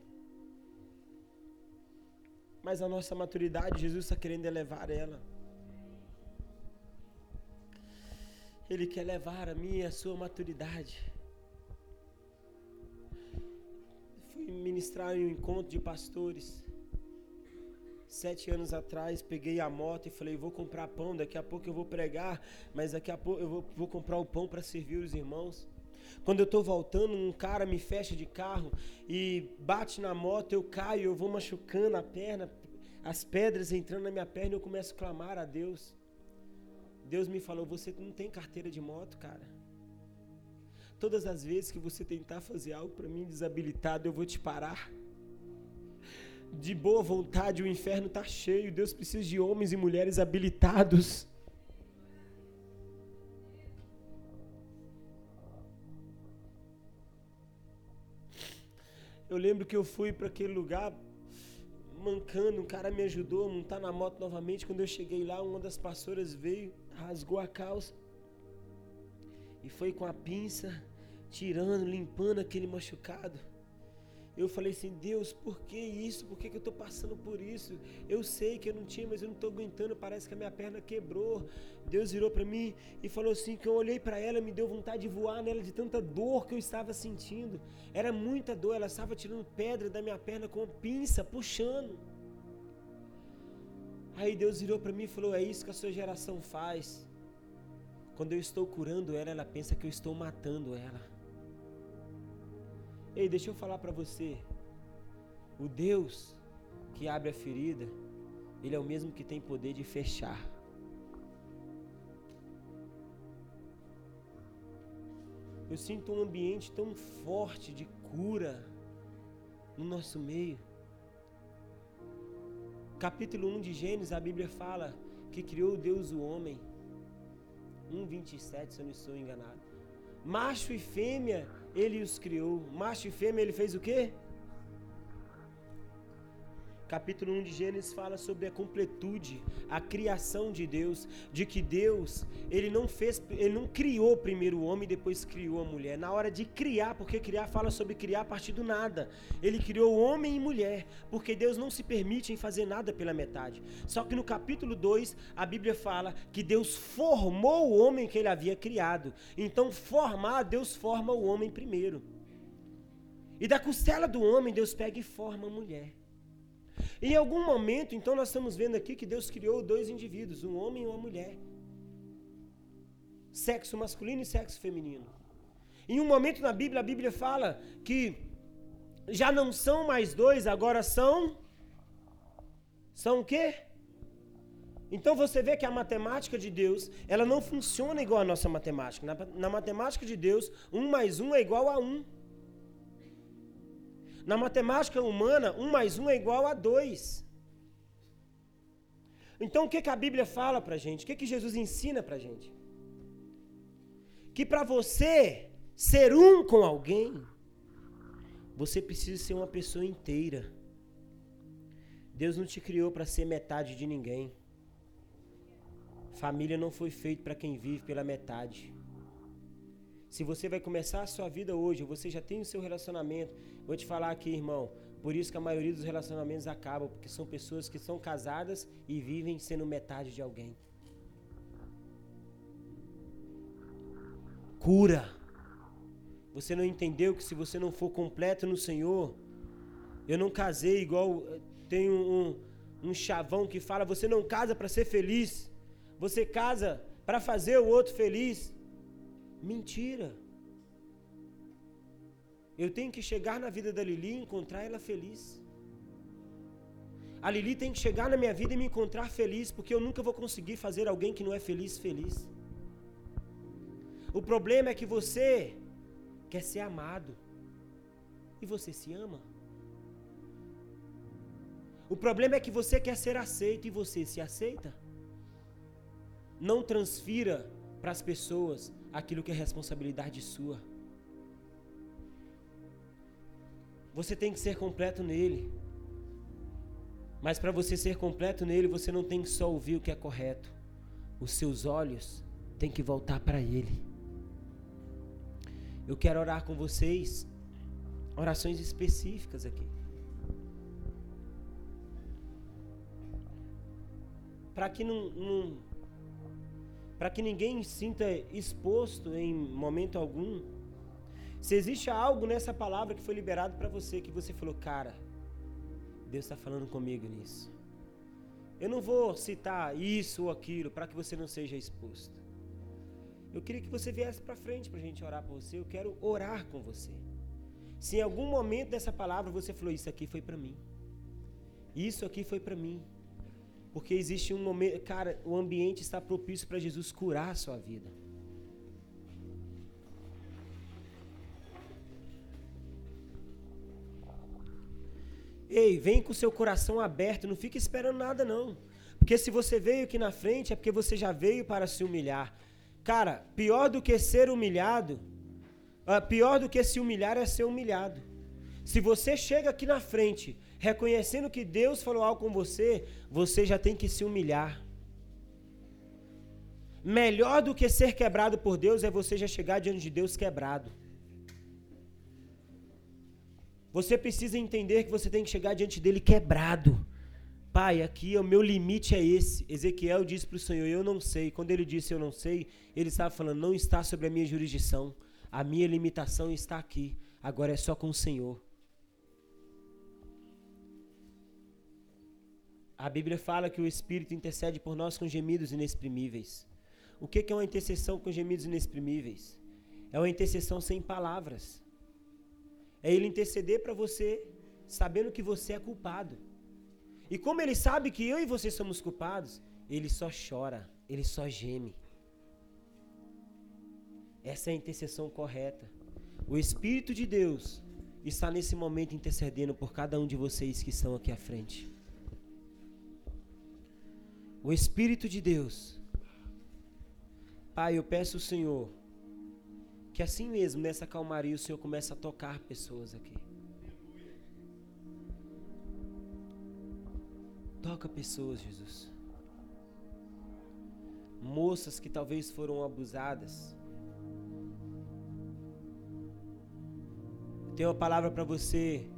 Mas a nossa maturidade, Jesus está querendo elevar ela. Ele quer levar a minha e a sua maturidade. Fui ministrar em um encontro de pastores. Sete anos atrás, peguei a moto e falei: vou comprar pão. Daqui a pouco eu vou pregar, mas daqui a pouco eu vou, vou comprar o pão para servir os irmãos. Quando eu estou voltando, um cara me fecha de carro e bate na moto, eu caio, eu vou machucando a perna, as pedras entrando na minha perna eu começo a clamar a Deus. Deus me falou: você não tem carteira de moto, cara. Todas as vezes que você tentar fazer algo para mim desabilitado, eu vou te parar. De boa vontade, o inferno está cheio. Deus precisa de homens e mulheres habilitados. Eu lembro que eu fui para aquele lugar mancando, um cara me ajudou a montar na moto novamente. Quando eu cheguei lá, uma das pastoras veio rasgou a calça e foi com a pinça tirando, limpando aquele machucado. Eu falei assim, Deus, por que isso? Por que, que eu estou passando por isso? Eu sei que eu não tinha, mas eu não estou aguentando, parece que a minha perna quebrou. Deus virou para mim e falou assim: que eu olhei para ela, me deu vontade de voar nela de tanta dor que eu estava sentindo. Era muita dor, ela estava tirando pedra da minha perna com pinça, puxando. Aí Deus virou para mim e falou: É isso que a sua geração faz. Quando eu estou curando ela, ela pensa que eu estou matando ela. Ei, deixa eu falar para você. O Deus que abre a ferida, Ele é o mesmo que tem poder de fechar. Eu sinto um ambiente tão forte de cura no nosso meio capítulo 1 de Gênesis, a Bíblia fala que criou Deus o homem. 1,27, se eu não estou enganado. Macho e fêmea, ele os criou. Macho e fêmea, ele fez o quê? Capítulo 1 de Gênesis fala sobre a completude, a criação de Deus, de que Deus, ele não fez, ele não criou primeiro o homem e depois criou a mulher. Na hora de criar, porque criar fala sobre criar a partir do nada. Ele criou homem e mulher, porque Deus não se permite em fazer nada pela metade. Só que no capítulo 2, a Bíblia fala que Deus formou o homem que ele havia criado. Então, formar, Deus forma o homem primeiro. E da costela do homem, Deus pega e forma a mulher. Em algum momento, então, nós estamos vendo aqui que Deus criou dois indivíduos, um homem e uma mulher. Sexo masculino e sexo feminino. Em um momento na Bíblia, a Bíblia fala que já não são mais dois, agora são. São o quê? Então você vê que a matemática de Deus, ela não funciona igual a nossa matemática. Na, na matemática de Deus, um mais um é igual a um. Na matemática humana, 1 mais 1 é igual a 2. Então o que, que a Bíblia fala para a gente? O que, que Jesus ensina para a gente? Que para você ser um com alguém, você precisa ser uma pessoa inteira. Deus não te criou para ser metade de ninguém. Família não foi feita para quem vive pela metade. Se você vai começar a sua vida hoje, você já tem o seu relacionamento, vou te falar aqui, irmão. Por isso que a maioria dos relacionamentos acabam, porque são pessoas que são casadas e vivem sendo metade de alguém. Cura. Você não entendeu que se você não for completo no Senhor, eu não casei igual eh, tem um, um, um chavão que fala, você não casa para ser feliz, você casa para fazer o outro feliz. Mentira. Eu tenho que chegar na vida da Lili e encontrar ela feliz. A Lili tem que chegar na minha vida e me encontrar feliz, porque eu nunca vou conseguir fazer alguém que não é feliz feliz. O problema é que você quer ser amado. E você se ama? O problema é que você quer ser aceito e você se aceita. Não transfira para as pessoas aquilo que é responsabilidade sua. Você tem que ser completo nele. Mas para você ser completo nele, você não tem que só ouvir o que é correto. Os seus olhos têm que voltar para ele. Eu quero orar com vocês orações específicas aqui. Para que não, não para que ninguém sinta exposto em momento algum. Se existe algo nessa palavra que foi liberado para você, que você falou, cara, Deus está falando comigo nisso. Eu não vou citar isso ou aquilo para que você não seja exposto. Eu queria que você viesse para frente para a gente orar por você. Eu quero orar com você. Se em algum momento dessa palavra você falou, isso aqui foi para mim. Isso aqui foi para mim. Porque existe um momento, cara, o ambiente está propício para Jesus curar a sua vida. Ei, vem com seu coração aberto, não fique esperando nada não. Porque se você veio aqui na frente é porque você já veio para se humilhar. Cara, pior do que ser humilhado, uh, pior do que se humilhar é ser humilhado. Se você chega aqui na frente reconhecendo que Deus falou algo com você, você já tem que se humilhar. Melhor do que ser quebrado por Deus é você já chegar diante de Deus quebrado. Você precisa entender que você tem que chegar diante dele quebrado. Pai, aqui o meu limite é esse. Ezequiel disse para o Senhor: Eu não sei. Quando ele disse eu não sei, ele estava falando: Não está sobre a minha jurisdição. A minha limitação está aqui. Agora é só com o Senhor. A Bíblia fala que o Espírito intercede por nós com gemidos inexprimíveis. O que é uma intercessão com gemidos inexprimíveis? É uma intercessão sem palavras. É Ele interceder para você, sabendo que você é culpado. E como Ele sabe que eu e você somos culpados, Ele só chora, Ele só geme. Essa é a intercessão correta. O Espírito de Deus está nesse momento intercedendo por cada um de vocês que estão aqui à frente o Espírito de Deus. Pai, eu peço ao Senhor que assim mesmo, nessa calmaria, o Senhor comece a tocar pessoas aqui. Toca pessoas, Jesus. Moças que talvez foram abusadas. Eu tenho uma palavra para você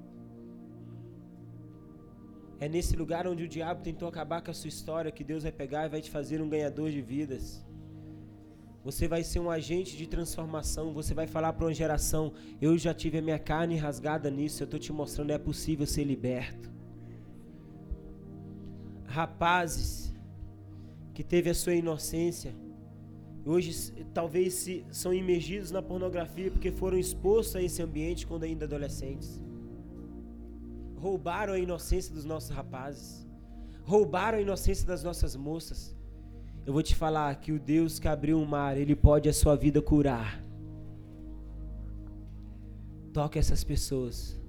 é nesse lugar onde o diabo tentou acabar com a sua história que Deus vai pegar e vai te fazer um ganhador de vidas. Você vai ser um agente de transformação. Você vai falar para uma geração: Eu já tive a minha carne rasgada nisso. Eu estou te mostrando, é possível ser liberto. Rapazes que teve a sua inocência, hoje talvez se, são imergidos na pornografia porque foram expostos a esse ambiente quando ainda adolescentes roubaram a inocência dos nossos rapazes, roubaram a inocência das nossas moças. Eu vou te falar que o Deus que abriu o mar, ele pode a sua vida curar. Toque essas pessoas.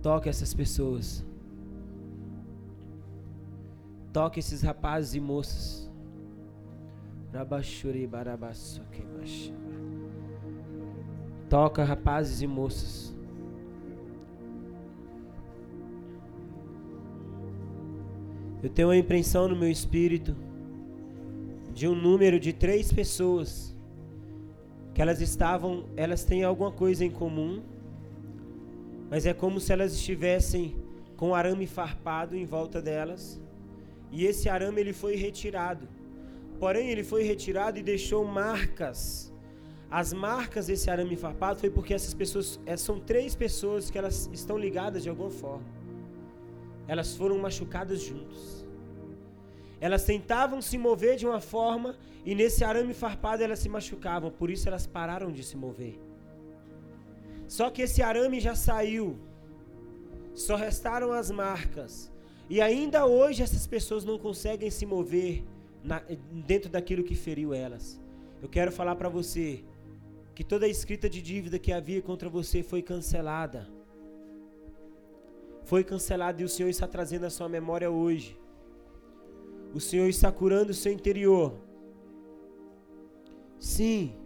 Toque essas pessoas. Toque esses rapazes e moças. Toca rapazes e moças. Eu tenho uma impressão no meu espírito de um número de três pessoas que elas estavam, elas têm alguma coisa em comum, mas é como se elas estivessem com arame farpado em volta delas, e esse arame ele foi retirado. Porém, ele foi retirado e deixou marcas. As marcas desse arame farpado foi porque essas pessoas, eh, são três pessoas que elas estão ligadas de alguma forma elas foram machucadas juntos. Elas tentavam se mover de uma forma e nesse arame farpado elas se machucavam, por isso elas pararam de se mover. Só que esse arame já saiu, só restaram as marcas. E ainda hoje essas pessoas não conseguem se mover na, dentro daquilo que feriu elas. Eu quero falar para você que toda a escrita de dívida que havia contra você foi cancelada foi cancelado e o Senhor está trazendo a sua memória hoje. O Senhor está curando o seu interior. Sim.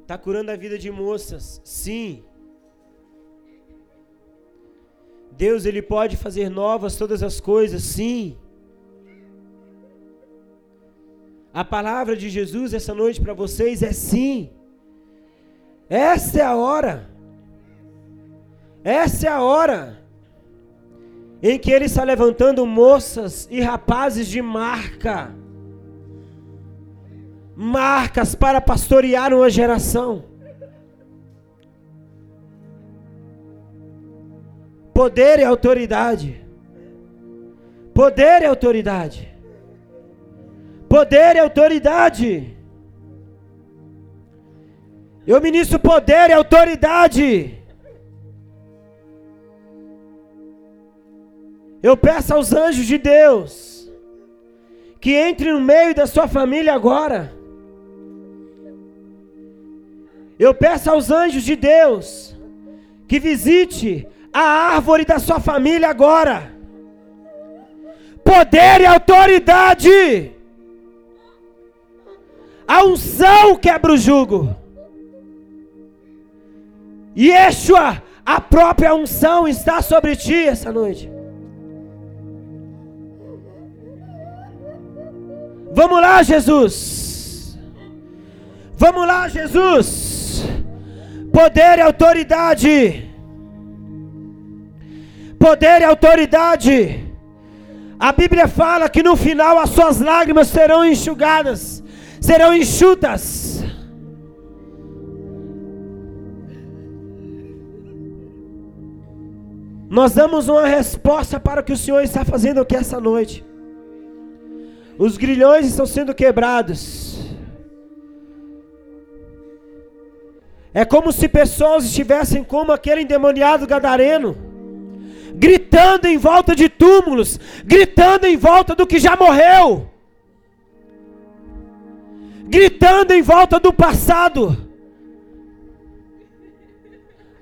Está curando a vida de moças. Sim. Deus, Ele pode fazer novas todas as coisas. Sim. A palavra de Jesus essa noite para vocês é sim. Essa é a hora. Essa é a hora em que ele está levantando moças e rapazes de marca. Marcas para pastorear uma geração. Poder e autoridade. Poder e autoridade poder e autoridade. Eu ministro poder e autoridade. Eu peço aos anjos de Deus que entre no meio da sua família agora. Eu peço aos anjos de Deus que visite a árvore da sua família agora. Poder e autoridade. A unção quebra o jugo. Yeshua, a própria unção está sobre ti essa noite. Vamos lá, Jesus. Vamos lá, Jesus. Poder e autoridade. Poder e autoridade. A Bíblia fala que no final as suas lágrimas serão enxugadas serão enxutas. Nós damos uma resposta para o que o Senhor está fazendo aqui essa noite. Os grilhões estão sendo quebrados. É como se pessoas estivessem como aquele endemoniado gadareno, gritando em volta de túmulos, gritando em volta do que já morreu gritando em volta do passado.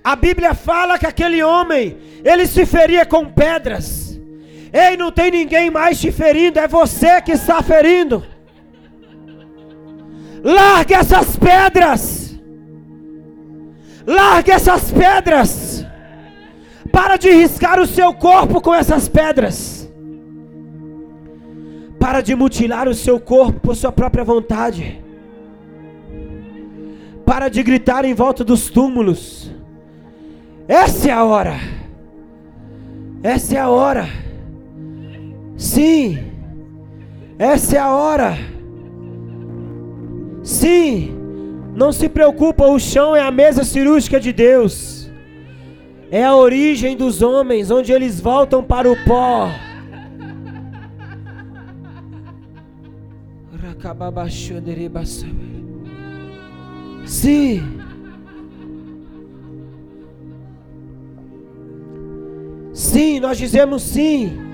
A Bíblia fala que aquele homem, ele se feria com pedras. Ei, não tem ninguém mais te ferindo, é você que está ferindo. Largue essas pedras. Largue essas pedras. Para de riscar o seu corpo com essas pedras. Para de mutilar o seu corpo por sua própria vontade. Para de gritar em volta dos túmulos. Essa é a hora. Essa é a hora. Sim. Essa é a hora. Sim. Não se preocupa, o chão é a mesa cirúrgica de Deus. É a origem dos homens, onde eles voltam para o pó. Sim. Sim, nós dizemos sim.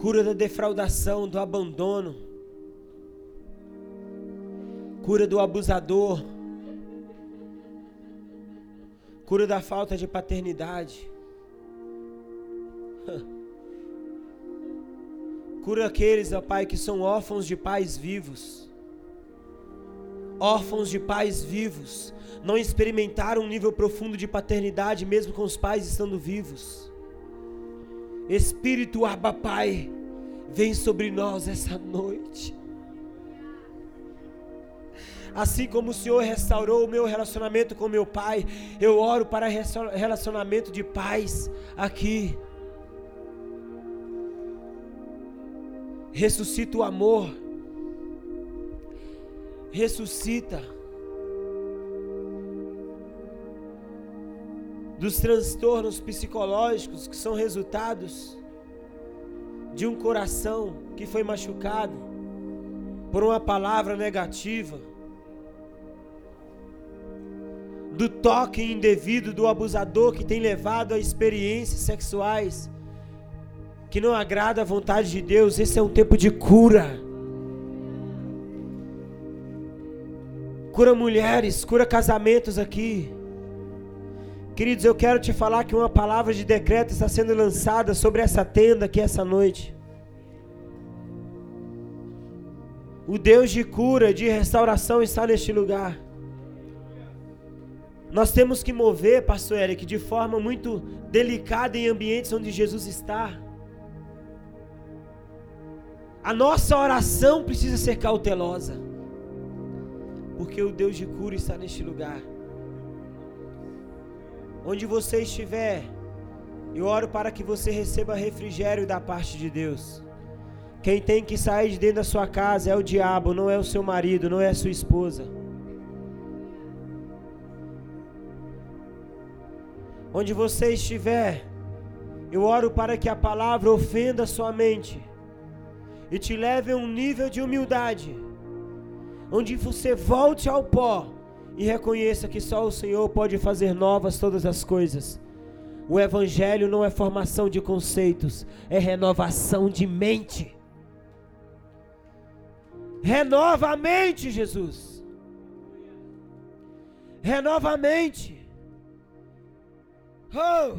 Cura da defraudação, do abandono. Cura do abusador. Cura da falta de paternidade. Cura aqueles, ó Pai, que são órfãos de pais vivos. Órfãos de pais vivos. Não experimentaram um nível profundo de paternidade, mesmo com os pais estando vivos. Espírito Abba Pai, vem sobre nós essa noite. Assim como o Senhor restaurou o meu relacionamento com meu pai, eu oro para relacionamento de paz aqui. Ressuscita o amor. Ressuscita. Dos transtornos psicológicos que são resultados de um coração que foi machucado por uma palavra negativa, do toque indevido do abusador que tem levado a experiências sexuais que não agrada a vontade de Deus, esse é um tempo de cura. Cura mulheres, cura casamentos aqui. Queridos, eu quero te falar que uma palavra de decreto está sendo lançada sobre essa tenda aqui essa noite. O Deus de cura, de restauração está neste lugar. Nós temos que mover, pastor Eric, de forma muito delicada em ambientes onde Jesus está. A nossa oração precisa ser cautelosa. Porque o Deus de cura está neste lugar. Onde você estiver, eu oro para que você receba refrigério da parte de Deus. Quem tem que sair de dentro da sua casa é o diabo, não é o seu marido, não é a sua esposa. Onde você estiver, eu oro para que a palavra ofenda a sua mente e te leve a um nível de humildade, onde você volte ao pó e reconheça que só o Senhor pode fazer novas todas as coisas. O Evangelho não é formação de conceitos, é renovação de mente. Renova a mente, Jesus. Renova a mente. Oh!